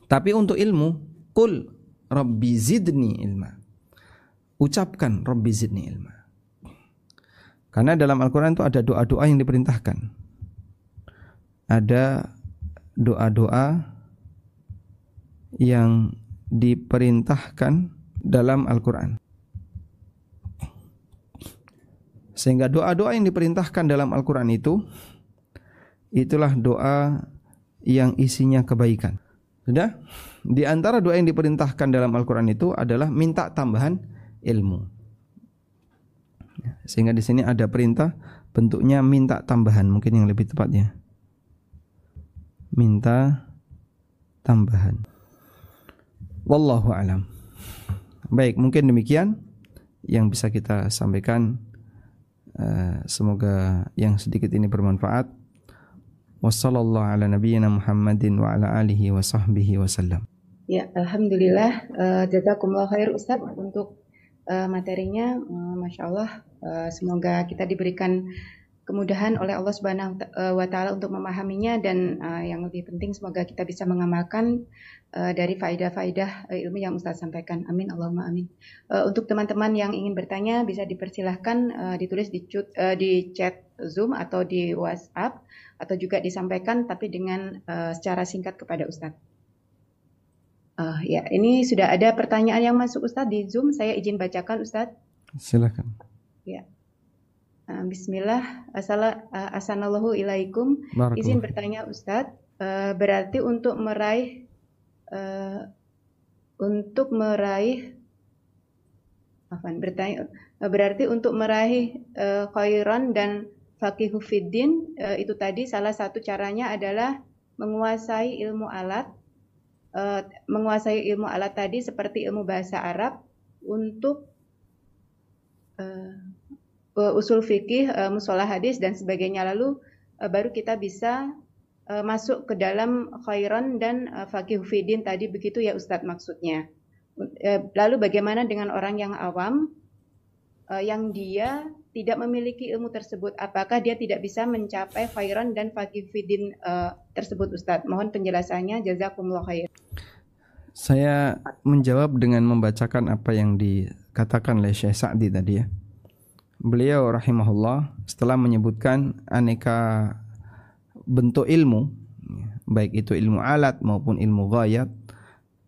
Tapi untuk ilmu, kul Rabbi zidni ilma. Ucapkan Rabbi zidni ilma. Karena dalam Al-Quran itu ada doa-doa yang diperintahkan. Ada doa-doa yang diperintahkan dalam Al-Quran. Sehingga doa-doa yang diperintahkan dalam Al-Quran itu itulah doa yang isinya kebaikan. Sudah? Di antara doa yang diperintahkan dalam Al-Quran itu adalah minta tambahan ilmu. Sehingga di sini ada perintah bentuknya minta tambahan mungkin yang lebih tepatnya. Minta tambahan. Wallahu alam. Baik, mungkin demikian yang bisa kita sampaikan. Uh, semoga yang sedikit ini bermanfaat. Wassallallahu ala nabiyyina Muhammadin wa ala alihi wa sahbihi. Ya, alhamdulillah uh, jazakumullah khair Ustaz untuk uh, materinya uh, Masya Allah uh, semoga kita diberikan kemudahan oleh Allah Subhanahu wa taala untuk memahaminya dan uh, yang lebih penting semoga kita bisa mengamalkan uh, dari faidah-faidah uh, ilmu yang Ustaz sampaikan. Amin Allahumma amin. Uh, untuk teman-teman yang ingin bertanya bisa dipersilahkan uh, ditulis di, uh, di chat Zoom atau di WhatsApp atau juga disampaikan tapi dengan uh, secara singkat kepada Ustaz. Uh, ya, ini sudah ada pertanyaan yang masuk Ustaz di Zoom. Saya izin bacakan Ustaz. Silakan. Ya. Uh, Bismillah, Assalamualaikum ilaikum. Izin bertanya Ustadz, uh, berarti untuk meraih untuk meraih bertanya berarti untuk meraih uh, khairan dan faqihu fiddin uh, itu tadi salah satu caranya adalah menguasai ilmu alat uh, menguasai ilmu alat tadi seperti ilmu bahasa Arab untuk uh, usul fikih, uh, musola hadis dan sebagainya. Lalu uh, baru kita bisa masuk ke dalam khairan dan fakih fidin tadi begitu ya Ustadz maksudnya. Lalu bagaimana dengan orang yang awam yang dia tidak memiliki ilmu tersebut, apakah dia tidak bisa mencapai khairan dan fakih fidin tersebut Ustadz? Mohon penjelasannya. Jazakumullah khair. Saya menjawab dengan membacakan apa yang dikatakan oleh Syekh Sa'di tadi ya beliau rahimahullah setelah menyebutkan aneka bentuk ilmu baik itu ilmu alat maupun ilmu ghayat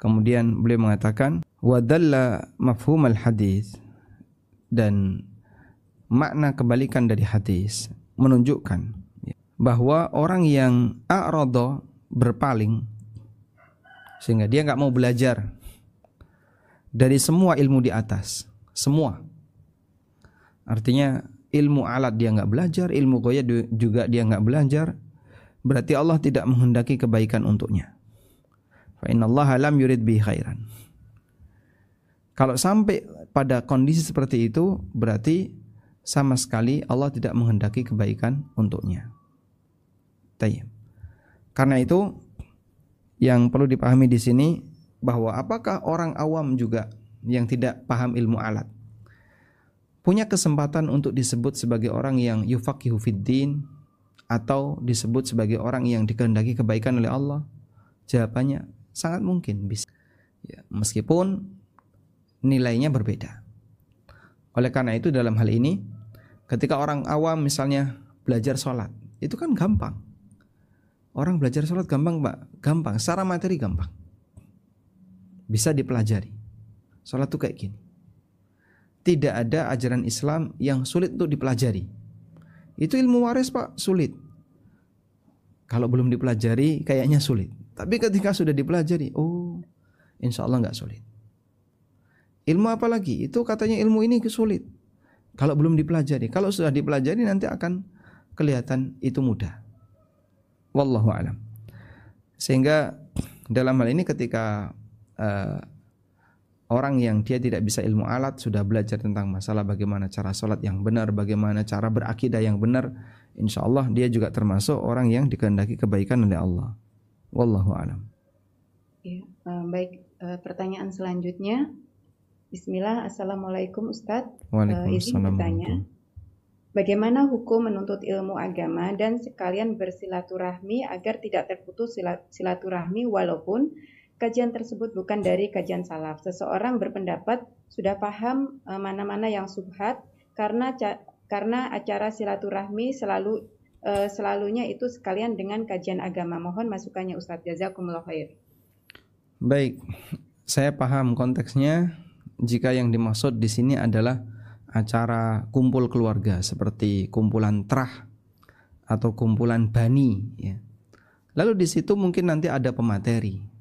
kemudian beliau mengatakan wadalla mafhum al hadis dan makna kebalikan dari hadis menunjukkan bahwa orang yang a'rada berpaling sehingga dia nggak mau belajar dari semua ilmu di atas semua Artinya ilmu alat dia nggak belajar, ilmu goya juga dia nggak belajar. Berarti Allah tidak menghendaki kebaikan untuknya. Fa Allah lam yurid bi khairan. Kalau sampai pada kondisi seperti itu, berarti sama sekali Allah tidak menghendaki kebaikan untuknya. Tayyib. Karena itu yang perlu dipahami di sini bahwa apakah orang awam juga yang tidak paham ilmu alat punya kesempatan untuk disebut sebagai orang yang yufaqihu fiddin atau disebut sebagai orang yang dikehendaki kebaikan oleh Allah? Jawabannya sangat mungkin bisa. Ya, meskipun nilainya berbeda. Oleh karena itu dalam hal ini ketika orang awam misalnya belajar sholat itu kan gampang. Orang belajar sholat gampang mbak, gampang. Secara materi gampang. Bisa dipelajari. Sholat tuh kayak gini tidak ada ajaran Islam yang sulit untuk dipelajari. Itu ilmu waris pak, sulit. Kalau belum dipelajari kayaknya sulit. Tapi ketika sudah dipelajari, oh insya Allah nggak sulit. Ilmu apa lagi? Itu katanya ilmu ini sulit. Kalau belum dipelajari, kalau sudah dipelajari nanti akan kelihatan itu mudah. Wallahu alam. Sehingga dalam hal ini ketika uh, orang yang dia tidak bisa ilmu alat sudah belajar tentang masalah bagaimana cara sholat yang benar, bagaimana cara berakidah yang benar, insya Allah dia juga termasuk orang yang dikehendaki kebaikan oleh Allah. Wallahu alam. Ya, baik. Uh, pertanyaan selanjutnya. Bismillah, Assalamualaikum Ustadz. Waalaikumsalam. Uh, Bagaimana hukum menuntut ilmu agama dan sekalian bersilaturahmi agar tidak terputus silaturahmi walaupun kajian tersebut bukan dari kajian salaf. Seseorang berpendapat sudah paham e, mana-mana yang subhat karena karena acara silaturahmi selalu uh, selalunya itu sekalian dengan kajian agama. Mohon masukannya Ustadz Jazakumullah khair. Baik, saya paham konteksnya. Jika yang dimaksud di sini adalah acara kumpul keluarga seperti kumpulan terah atau kumpulan bani ya. Lalu di situ mungkin nanti ada pemateri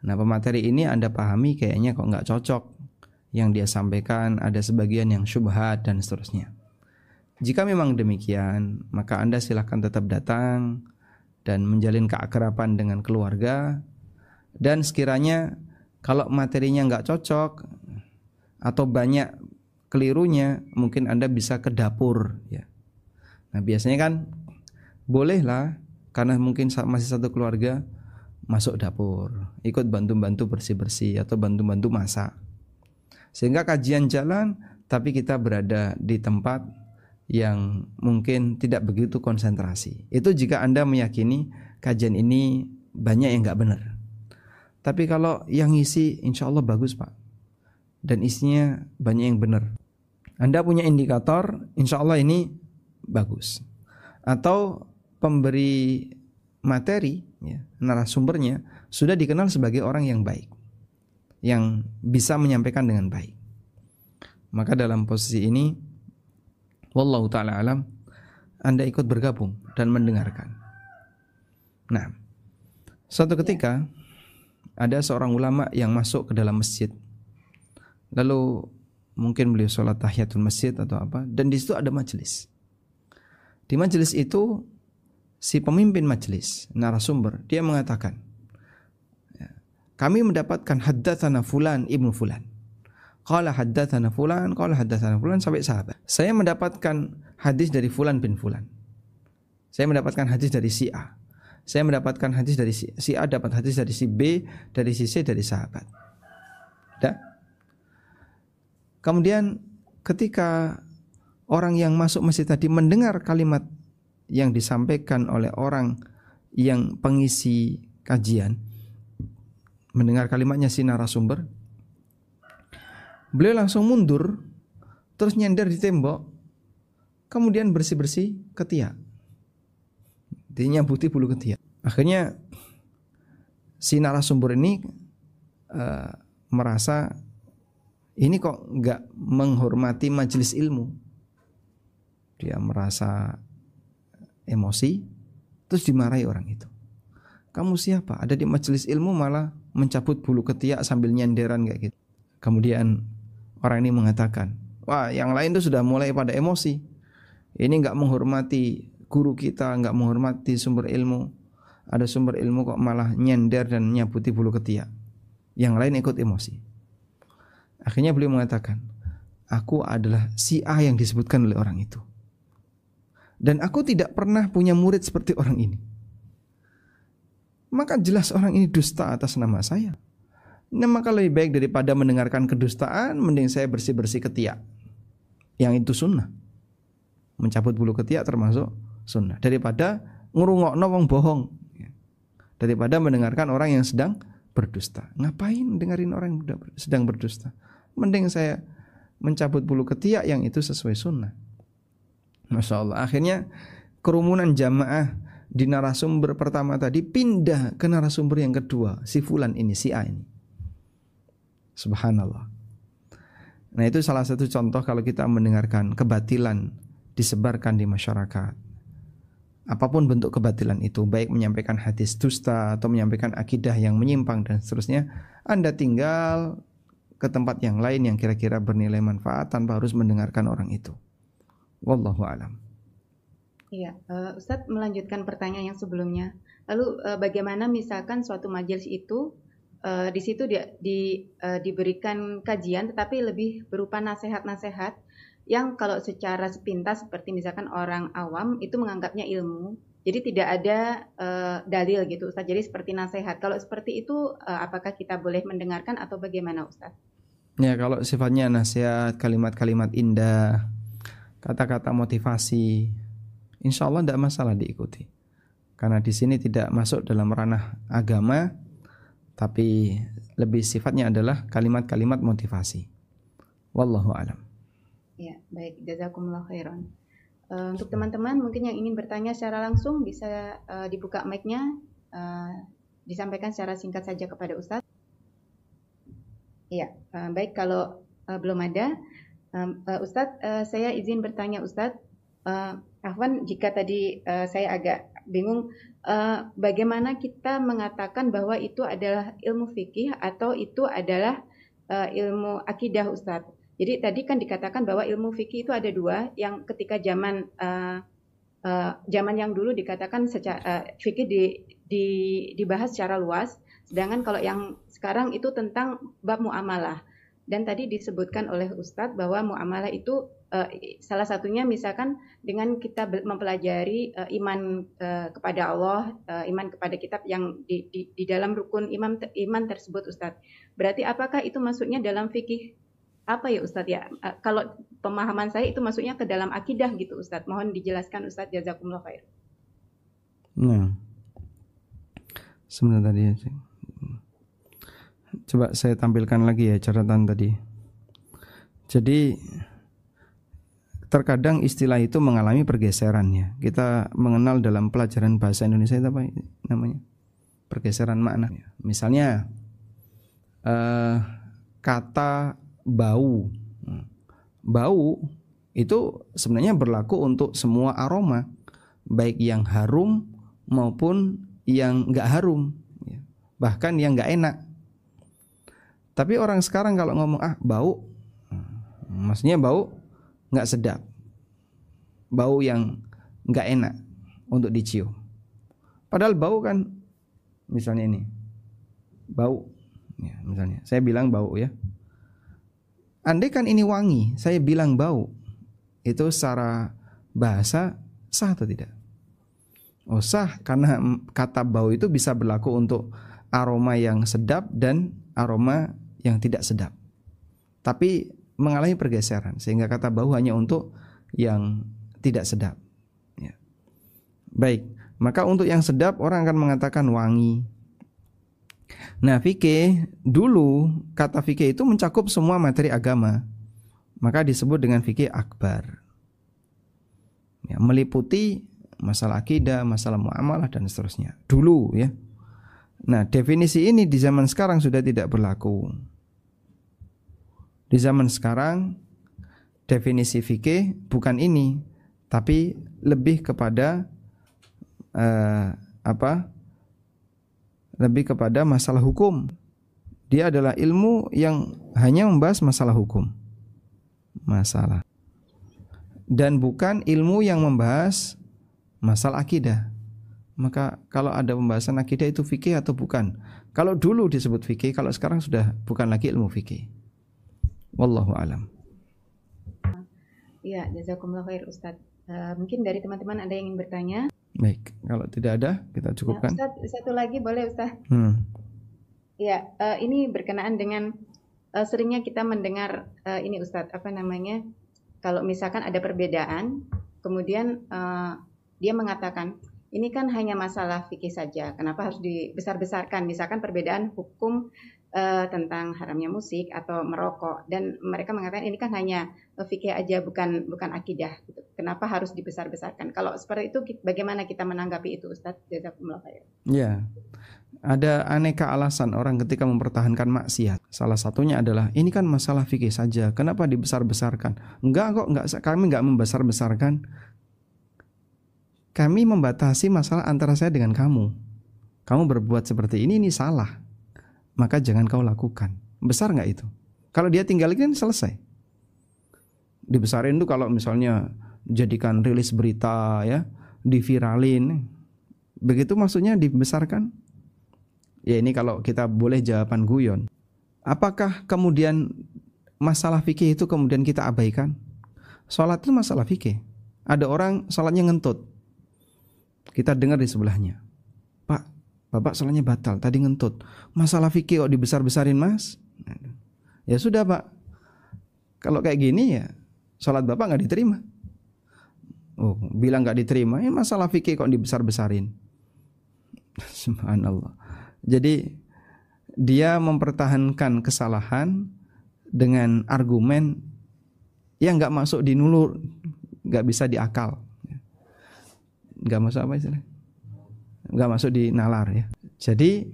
Nah pemateri ini Anda pahami kayaknya kok nggak cocok yang dia sampaikan ada sebagian yang syubhat dan seterusnya. Jika memang demikian, maka Anda silahkan tetap datang dan menjalin keakraban dengan keluarga dan sekiranya kalau materinya nggak cocok atau banyak kelirunya, mungkin Anda bisa ke dapur ya. Nah biasanya kan bolehlah karena mungkin masih satu keluarga masuk dapur, ikut bantu-bantu bersih-bersih atau bantu-bantu masak. Sehingga kajian jalan tapi kita berada di tempat yang mungkin tidak begitu konsentrasi. Itu jika Anda meyakini kajian ini banyak yang nggak benar. Tapi kalau yang isi insya Allah bagus Pak. Dan isinya banyak yang benar. Anda punya indikator, insya Allah ini bagus. Atau pemberi materi, ya, narasumbernya sudah dikenal sebagai orang yang baik, yang bisa menyampaikan dengan baik. Maka dalam posisi ini wallahu taala alam Anda ikut bergabung dan mendengarkan. Nah, suatu ketika ada seorang ulama yang masuk ke dalam masjid. Lalu mungkin beliau sholat tahiyatul masjid atau apa dan di situ ada majelis. Di majelis itu si pemimpin majelis, narasumber, dia mengatakan, ya, kami mendapatkan haddatsana fulan ibnu fulan. Qala haddatsana fulan, qala haddatsana fulan sampai sahabat. Saya mendapatkan hadis dari fulan bin fulan. Saya mendapatkan hadis dari si A. Saya mendapatkan hadis dari si, si A, dapat hadis dari si B, dari si C, dari sahabat. Dan kemudian ketika orang yang masuk masjid tadi mendengar kalimat yang disampaikan oleh orang yang pengisi kajian, mendengar kalimatnya si narasumber, Beliau langsung mundur, terus nyender di tembok, kemudian bersih-bersih ketiak. Dia nyambuti bulu ketiak. Akhirnya si narasumber ini uh, merasa ini kok nggak menghormati majelis ilmu. Dia merasa emosi, terus dimarahi orang itu. Kamu siapa? Ada di majelis ilmu malah mencabut bulu ketiak sambil nyenderan kayak gitu. Kemudian Orang ini mengatakan, wah yang lain itu sudah mulai pada emosi. Ini nggak menghormati guru kita, nggak menghormati sumber ilmu. Ada sumber ilmu kok malah nyender dan nyabuti bulu ketiak. Yang lain ikut emosi. Akhirnya beliau mengatakan, aku adalah si A yang disebutkan oleh orang itu. Dan aku tidak pernah punya murid seperti orang ini. Maka jelas orang ini dusta atas nama saya. Nah maka lebih baik daripada mendengarkan kedustaan Mending saya bersih-bersih ketiak. Yang itu sunnah. Mencabut bulu ketiak termasuk sunnah. Daripada ngurungok wong bohong. Daripada mendengarkan orang yang sedang berdusta. Ngapain dengerin orang yang sedang berdusta? Mending saya mencabut bulu ketiak yang itu sesuai sunnah Masya Allah Akhirnya kerumunan jamaah di narasumber pertama tadi pindah ke narasumber yang kedua si fulan ini si A ini Subhanallah. Nah itu salah satu contoh kalau kita mendengarkan kebatilan disebarkan di masyarakat. Apa pun bentuk kebatilan itu, baik menyampaikan hadis dusta atau menyampaikan akidah yang menyimpang dan seterusnya, Anda tinggal ke tempat yang lain yang kira-kira bernilai manfaat tanpa harus mendengarkan orang itu. Wallahu alam. Iya, uh, Ustadz melanjutkan pertanyaan yang sebelumnya. Lalu uh, bagaimana misalkan suatu majelis itu uh, di situ dia di, uh, diberikan kajian tetapi lebih berupa nasihat-nasihat yang kalau secara sepintas seperti misalkan orang awam itu menganggapnya ilmu jadi tidak ada uh, dalil gitu Ustaz jadi seperti nasihat kalau seperti itu uh, apakah kita boleh mendengarkan atau bagaimana Ustaz Ya kalau sifatnya nasihat kalimat-kalimat indah kata-kata motivasi insya Allah tidak masalah diikuti karena di sini tidak masuk dalam ranah agama tapi lebih sifatnya adalah kalimat-kalimat motivasi. Wallahu alam. Ya, baik. Jazakumullah khairan. Uh, untuk teman-teman mungkin yang ingin bertanya secara langsung bisa uh, dibuka mic-nya, uh, disampaikan secara singkat saja kepada Ustadz. Iya, uh, baik kalau uh, belum ada, um, uh, Ustadz, uh, saya izin bertanya Ustadz. Uh, Afwan, jika tadi uh, saya agak bingung uh, bagaimana kita mengatakan bahwa itu adalah ilmu fikih atau itu adalah uh, ilmu akidah Ustadz. Jadi tadi kan dikatakan bahwa ilmu fikih itu ada dua, yang ketika zaman uh, uh, zaman yang dulu dikatakan secara uh, fikih di, di, dibahas secara luas, sedangkan kalau yang sekarang itu tentang bab muamalah. Dan tadi disebutkan oleh Ustadz bahwa muamalah itu uh, salah satunya misalkan dengan kita mempelajari uh, iman uh, kepada Allah, uh, iman kepada kitab yang di, di, di dalam rukun iman iman tersebut Ustadz. Berarti apakah itu maksudnya dalam fikih apa ya Ustadz ya? Uh, kalau pemahaman saya itu masuknya ke dalam akidah gitu Ustadz. Mohon dijelaskan Ustadz jazakumullah khair. Nah. Sebentar tadi ya. Coba saya tampilkan lagi ya catatan tadi. Jadi terkadang istilah itu mengalami pergeseran ya. Kita mengenal dalam pelajaran bahasa Indonesia itu apa namanya? Pergeseran makna. Misalnya uh, kata bau. Bau itu sebenarnya berlaku untuk semua aroma, baik yang harum maupun yang nggak harum, bahkan yang nggak enak. Tapi orang sekarang kalau ngomong ah bau, maksudnya bau nggak sedap, bau yang nggak enak untuk dicium. Padahal bau kan, misalnya ini, bau, ya, misalnya saya bilang bau ya. Andai kan ini wangi, saya bilang bau, itu secara bahasa sah atau tidak? Oh sah karena kata bau itu bisa berlaku untuk aroma yang sedap dan aroma yang tidak sedap. Tapi mengalami pergeseran sehingga kata bau hanya untuk yang tidak sedap. Ya. Baik, maka untuk yang sedap orang akan mengatakan wangi. Nah, fikih dulu kata fikih itu mencakup semua materi agama. Maka disebut dengan fikih akbar. Ya, meliputi masalah akidah, masalah muamalah dan seterusnya. Dulu ya. Nah, definisi ini di zaman sekarang sudah tidak berlaku. Di zaman sekarang definisi fikih bukan ini, tapi lebih kepada uh, apa? Lebih kepada masalah hukum. Dia adalah ilmu yang hanya membahas masalah hukum. Masalah. Dan bukan ilmu yang membahas masalah akidah. Maka kalau ada pembahasan akidah itu fikih atau bukan? Kalau dulu disebut fikih, kalau sekarang sudah bukan lagi ilmu fikih. Wallahu alam. Iya, jazakumullah khair Ustaz. Uh, mungkin dari teman-teman ada yang ingin bertanya? Baik, kalau tidak ada kita cukupkan. Nah, Ustaz, satu lagi boleh Ustaz? Hmm. Ya, uh, ini berkenaan dengan uh, seringnya kita mendengar uh, ini Ustaz, apa namanya? Kalau misalkan ada perbedaan, kemudian uh, dia mengatakan ini kan hanya masalah fikih saja. Kenapa harus dibesar-besarkan? Misalkan perbedaan hukum uh, tentang haramnya musik atau merokok dan mereka mengatakan ini kan hanya fikih aja bukan bukan akidah. Gitu. Kenapa harus dibesar-besarkan? Kalau seperti itu bagaimana kita menanggapi itu Ustaz? Jazakumullah khair. Ya. Ada aneka alasan orang ketika mempertahankan maksiat. Salah satunya adalah ini kan masalah fikih saja. Kenapa dibesar-besarkan? Enggak kok, enggak kami enggak membesar-besarkan kami membatasi masalah antara saya dengan kamu. Kamu berbuat seperti ini, ini salah. Maka jangan kau lakukan. Besar nggak itu? Kalau dia tinggal kan selesai. Dibesarin tuh kalau misalnya jadikan rilis berita ya, diviralin. Begitu maksudnya dibesarkan? Ya ini kalau kita boleh jawaban guyon. Apakah kemudian masalah fikih itu kemudian kita abaikan? Sholat itu masalah fikih. Ada orang sholatnya ngentut. Kita dengar di sebelahnya. Pak, Bapak sholatnya batal, tadi ngentut. Masalah fikih kok dibesar-besarin mas? Ya sudah Pak. Kalau kayak gini ya, sholat Bapak nggak diterima. Oh, bilang nggak diterima, ya masalah fikih kok dibesar-besarin. Subhanallah. Jadi dia mempertahankan kesalahan dengan argumen yang nggak masuk di nulur, nggak bisa diakal nggak masuk apa istilah nggak masuk di nalar ya. Jadi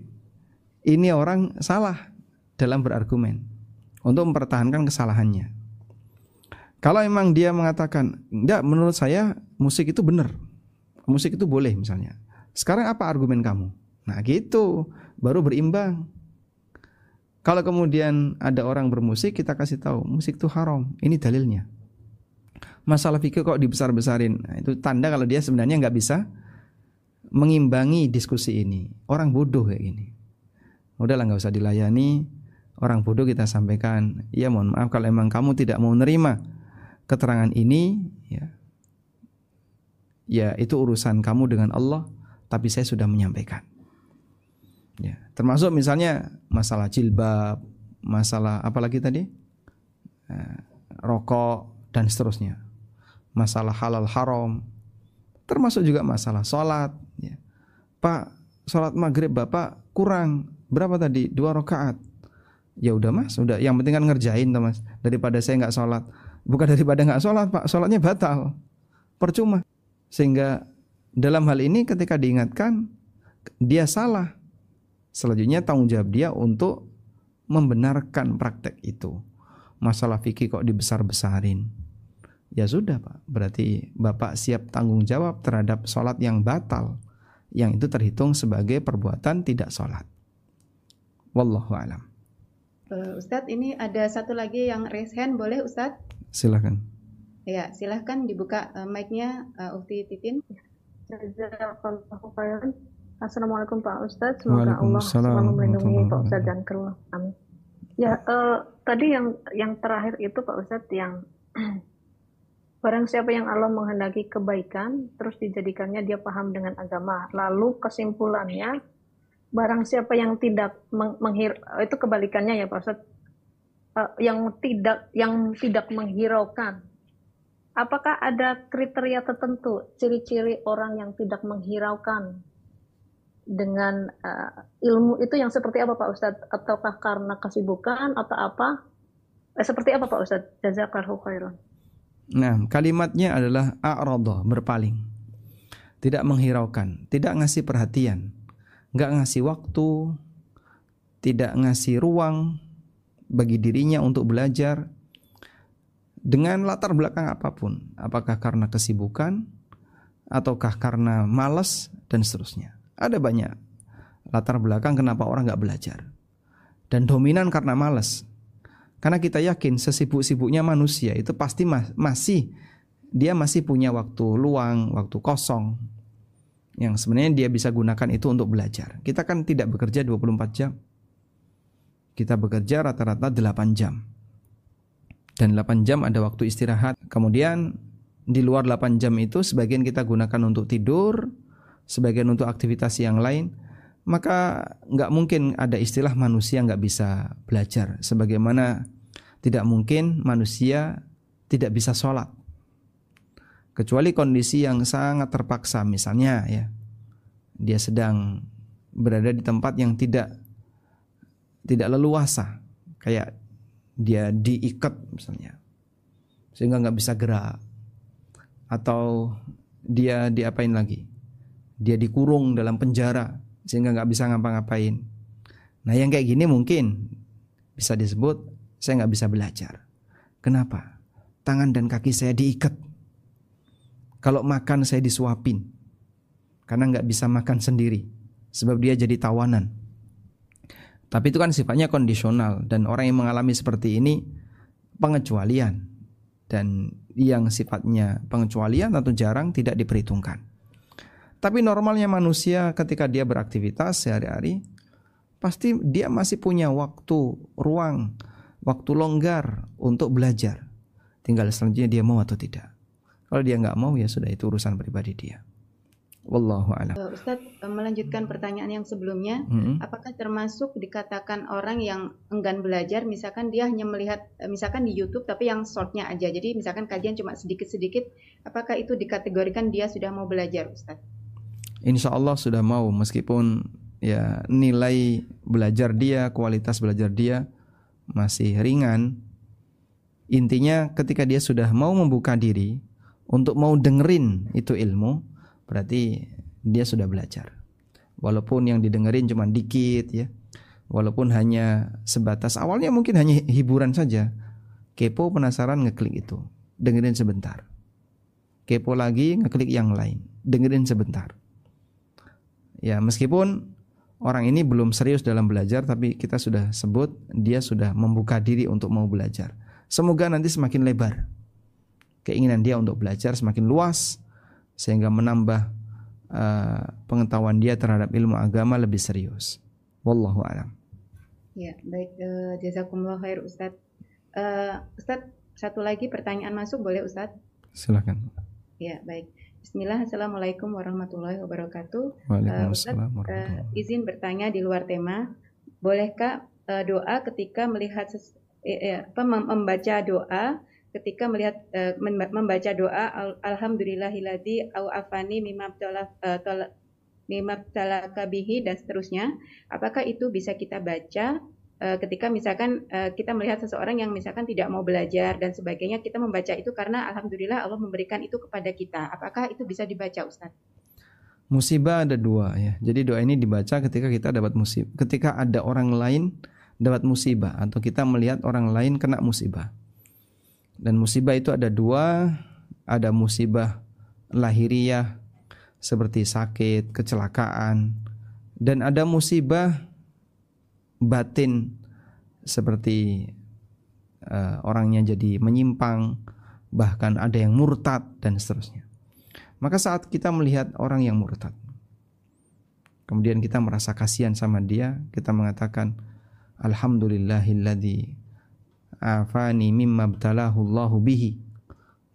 ini orang salah dalam berargumen untuk mempertahankan kesalahannya. Kalau memang dia mengatakan enggak menurut saya musik itu benar. Musik itu boleh misalnya. Sekarang apa argumen kamu? Nah gitu. Baru berimbang. Kalau kemudian ada orang bermusik kita kasih tahu musik itu haram. Ini dalilnya. Masalah fikih kok dibesar-besarin. Nah, itu tanda kalau dia sebenarnya nggak bisa mengimbangi diskusi ini. Orang bodoh kayak gini. Udahlah nggak usah dilayani. Orang bodoh kita sampaikan. Ya mohon maaf kalau emang kamu tidak mau menerima keterangan ini, ya, ya itu urusan kamu dengan Allah. Tapi saya sudah menyampaikan. Ya, termasuk misalnya masalah jilbab, masalah apalagi tadi? uh, rokok dan seterusnya. Masalah halal haram, termasuk juga masalah sholat. Pak, sholat maghrib bapak kurang berapa tadi? Dua rakaat. Ya udah mas, udah. Yang penting kan ngerjain tuh mas. Daripada saya nggak sholat, bukan daripada nggak sholat pak, sholatnya batal, percuma. Sehingga dalam hal ini ketika diingatkan dia salah. Selanjutnya tanggung jawab dia untuk membenarkan praktek itu. Masalah fikih kok dibesar-besarin. Ya sudah Pak, berarti Bapak siap tanggung jawab terhadap sholat yang batal. Yang itu terhitung sebagai perbuatan tidak sholat. Wallahu alam. Uh, Ustadz, ini ada satu lagi yang raise hand, boleh Ustadz? Silahkan. Ya, silahkan dibuka uh, mic-nya uh, Ukti Titin. Assalamualaikum Pak Ustadz, semoga Allah selalu melindungi Pak Ustadz dan keluarga. Amin. Ya, uh, tadi yang yang terakhir itu Pak Ustadz yang barang siapa yang Allah menghendaki kebaikan, terus dijadikannya dia paham dengan agama. Lalu kesimpulannya, barang siapa yang tidak meng menghir itu kebalikannya ya Pak Ustadz, uh, yang tidak yang tidak menghiraukan. Apakah ada kriteria tertentu, ciri-ciri orang yang tidak menghiraukan dengan uh, ilmu itu yang seperti apa Pak Ustadz? Ataukah karena kesibukan atau apa? Eh, seperti apa Pak Ustadz? Jazakallahu khairan. Nah, kalimatnya adalah a'radha, berpaling. Tidak menghiraukan, tidak ngasih perhatian, nggak ngasih waktu, tidak ngasih ruang bagi dirinya untuk belajar dengan latar belakang apa pun, apakah karena kesibukan ataukah karena malas dan seterusnya. Ada banyak latar belakang kenapa orang nggak belajar. Dan dominan karena malas. Karena kita yakin sesibuk-sibuknya manusia itu pasti mas masih dia masih punya waktu luang, waktu kosong yang sebenarnya dia bisa gunakan itu untuk belajar. Kita kan tidak bekerja 24 jam. Kita bekerja rata-rata 8 jam. Dan 8 jam ada waktu istirahat. Kemudian di luar 8 jam itu sebagian kita gunakan untuk tidur, sebagian untuk aktivitas yang lain, maka nggak mungkin ada istilah manusia nggak bisa belajar. Sebagaimana tidak mungkin manusia tidak bisa sholat. Kecuali kondisi yang sangat terpaksa, misalnya ya, dia sedang berada di tempat yang tidak tidak leluasa, kayak dia diikat misalnya, sehingga nggak bisa gerak, atau dia diapain lagi, dia dikurung dalam penjara sehingga nggak bisa ngapa-ngapain. Nah yang kayak gini mungkin bisa disebut saya nggak bisa belajar. Kenapa? Tangan dan kaki saya diikat. Kalau makan saya disuapin karena nggak bisa makan sendiri sebab dia jadi tawanan. Tapi itu kan sifatnya kondisional dan orang yang mengalami seperti ini pengecualian dan yang sifatnya pengecualian atau jarang tidak diperhitungkan. Tapi normalnya manusia ketika dia beraktivitas sehari-hari pasti dia masih punya waktu, ruang, waktu longgar untuk belajar. Tinggal selanjutnya dia mau atau tidak. Kalau dia nggak mau ya sudah itu urusan pribadi dia. Wallahu a'lam. Uh, Ustadz uh, melanjutkan pertanyaan yang sebelumnya, hmm. apakah termasuk dikatakan orang yang enggan belajar, misalkan dia hanya melihat, uh, misalkan di YouTube tapi yang shortnya aja, jadi misalkan kajian cuma sedikit-sedikit, apakah itu dikategorikan dia sudah mau belajar, Ustadz? insya Allah sudah mau meskipun ya nilai belajar dia, kualitas belajar dia masih ringan. Intinya ketika dia sudah mau membuka diri untuk mau dengerin itu ilmu, berarti dia sudah belajar. Walaupun yang didengerin cuma dikit ya. Walaupun hanya sebatas awalnya mungkin hanya hiburan saja. Kepo penasaran ngeklik itu. Dengerin sebentar. Kepo lagi ngeklik yang lain. Dengerin sebentar Ya, meskipun orang ini belum serius dalam belajar tapi kita sudah sebut dia sudah membuka diri untuk mau belajar. Semoga nanti semakin lebar keinginan dia untuk belajar semakin luas sehingga menambah uh, pengetahuan dia terhadap ilmu agama lebih serius. Wallahu alam. Ya, baik uh, jazakumullah khair Ustaz. Uh, Ustaz, satu lagi pertanyaan masuk boleh Ustaz? Silakan. Ya, baik. Bismillah, Assalamualaikum warahmatullahi wabarakatuh. Waalaikumsalam uh, uh, izin bertanya di luar tema, bolehkah uh, doa ketika melihat ses eh, apa, membaca doa ketika melihat uh, membaca doa alhamdulillahilladzi au afani mimma uh, bihi dan seterusnya. Apakah itu bisa kita baca ketika misalkan uh, kita melihat seseorang yang misalkan tidak mau belajar dan sebagainya kita membaca itu karena alhamdulillah Allah memberikan itu kepada kita apakah itu bisa dibaca Ustaz Musibah ada dua ya. Jadi doa ini dibaca ketika kita dapat musibah, ketika ada orang lain dapat musibah atau kita melihat orang lain kena musibah. Dan musibah itu ada dua, ada musibah lahiriah seperti sakit, kecelakaan, dan ada musibah batin seperti uh, orangnya jadi menyimpang, bahkan ada yang murtad dan seterusnya. Maka saat kita melihat orang yang murtad, kemudian kita merasa kasihan sama dia, kita mengatakan Alhamdulillahilladzi afani mimma btalahu Allahu bihi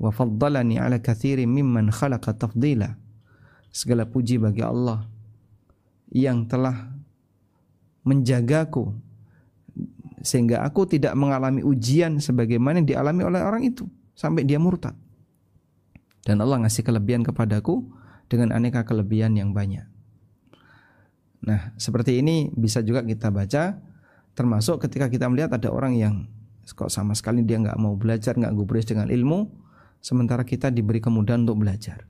wa faddalani ala kathirin mimman khalaqa tafdila. Segala puji bagi Allah yang telah menjagaku sehingga aku tidak mengalami ujian sebagaimana yang dialami oleh orang itu sampai dia murtad. Dan Allah ngasih kelebihan kepadaku dengan aneka kelebihan yang banyak. Nah, seperti ini bisa juga kita baca termasuk ketika kita melihat ada orang yang kok sama sekali dia nggak mau belajar, nggak gubris dengan ilmu, sementara kita diberi kemudahan untuk belajar.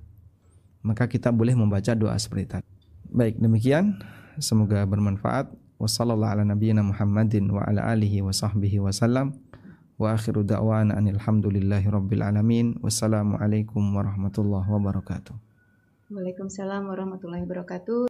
Maka kita boleh membaca doa seperti tadi. Baik, demikian. Semoga bermanfaat. Wassalamualaikum warahmatullahi wabarakatuh. Wa akhiru da'wana anilhamdulillahi rabbil alamin. Wassalamualaikum warahmatullahi wabarakatuh. Waalaikumsalam warahmatullahi wabarakatuh.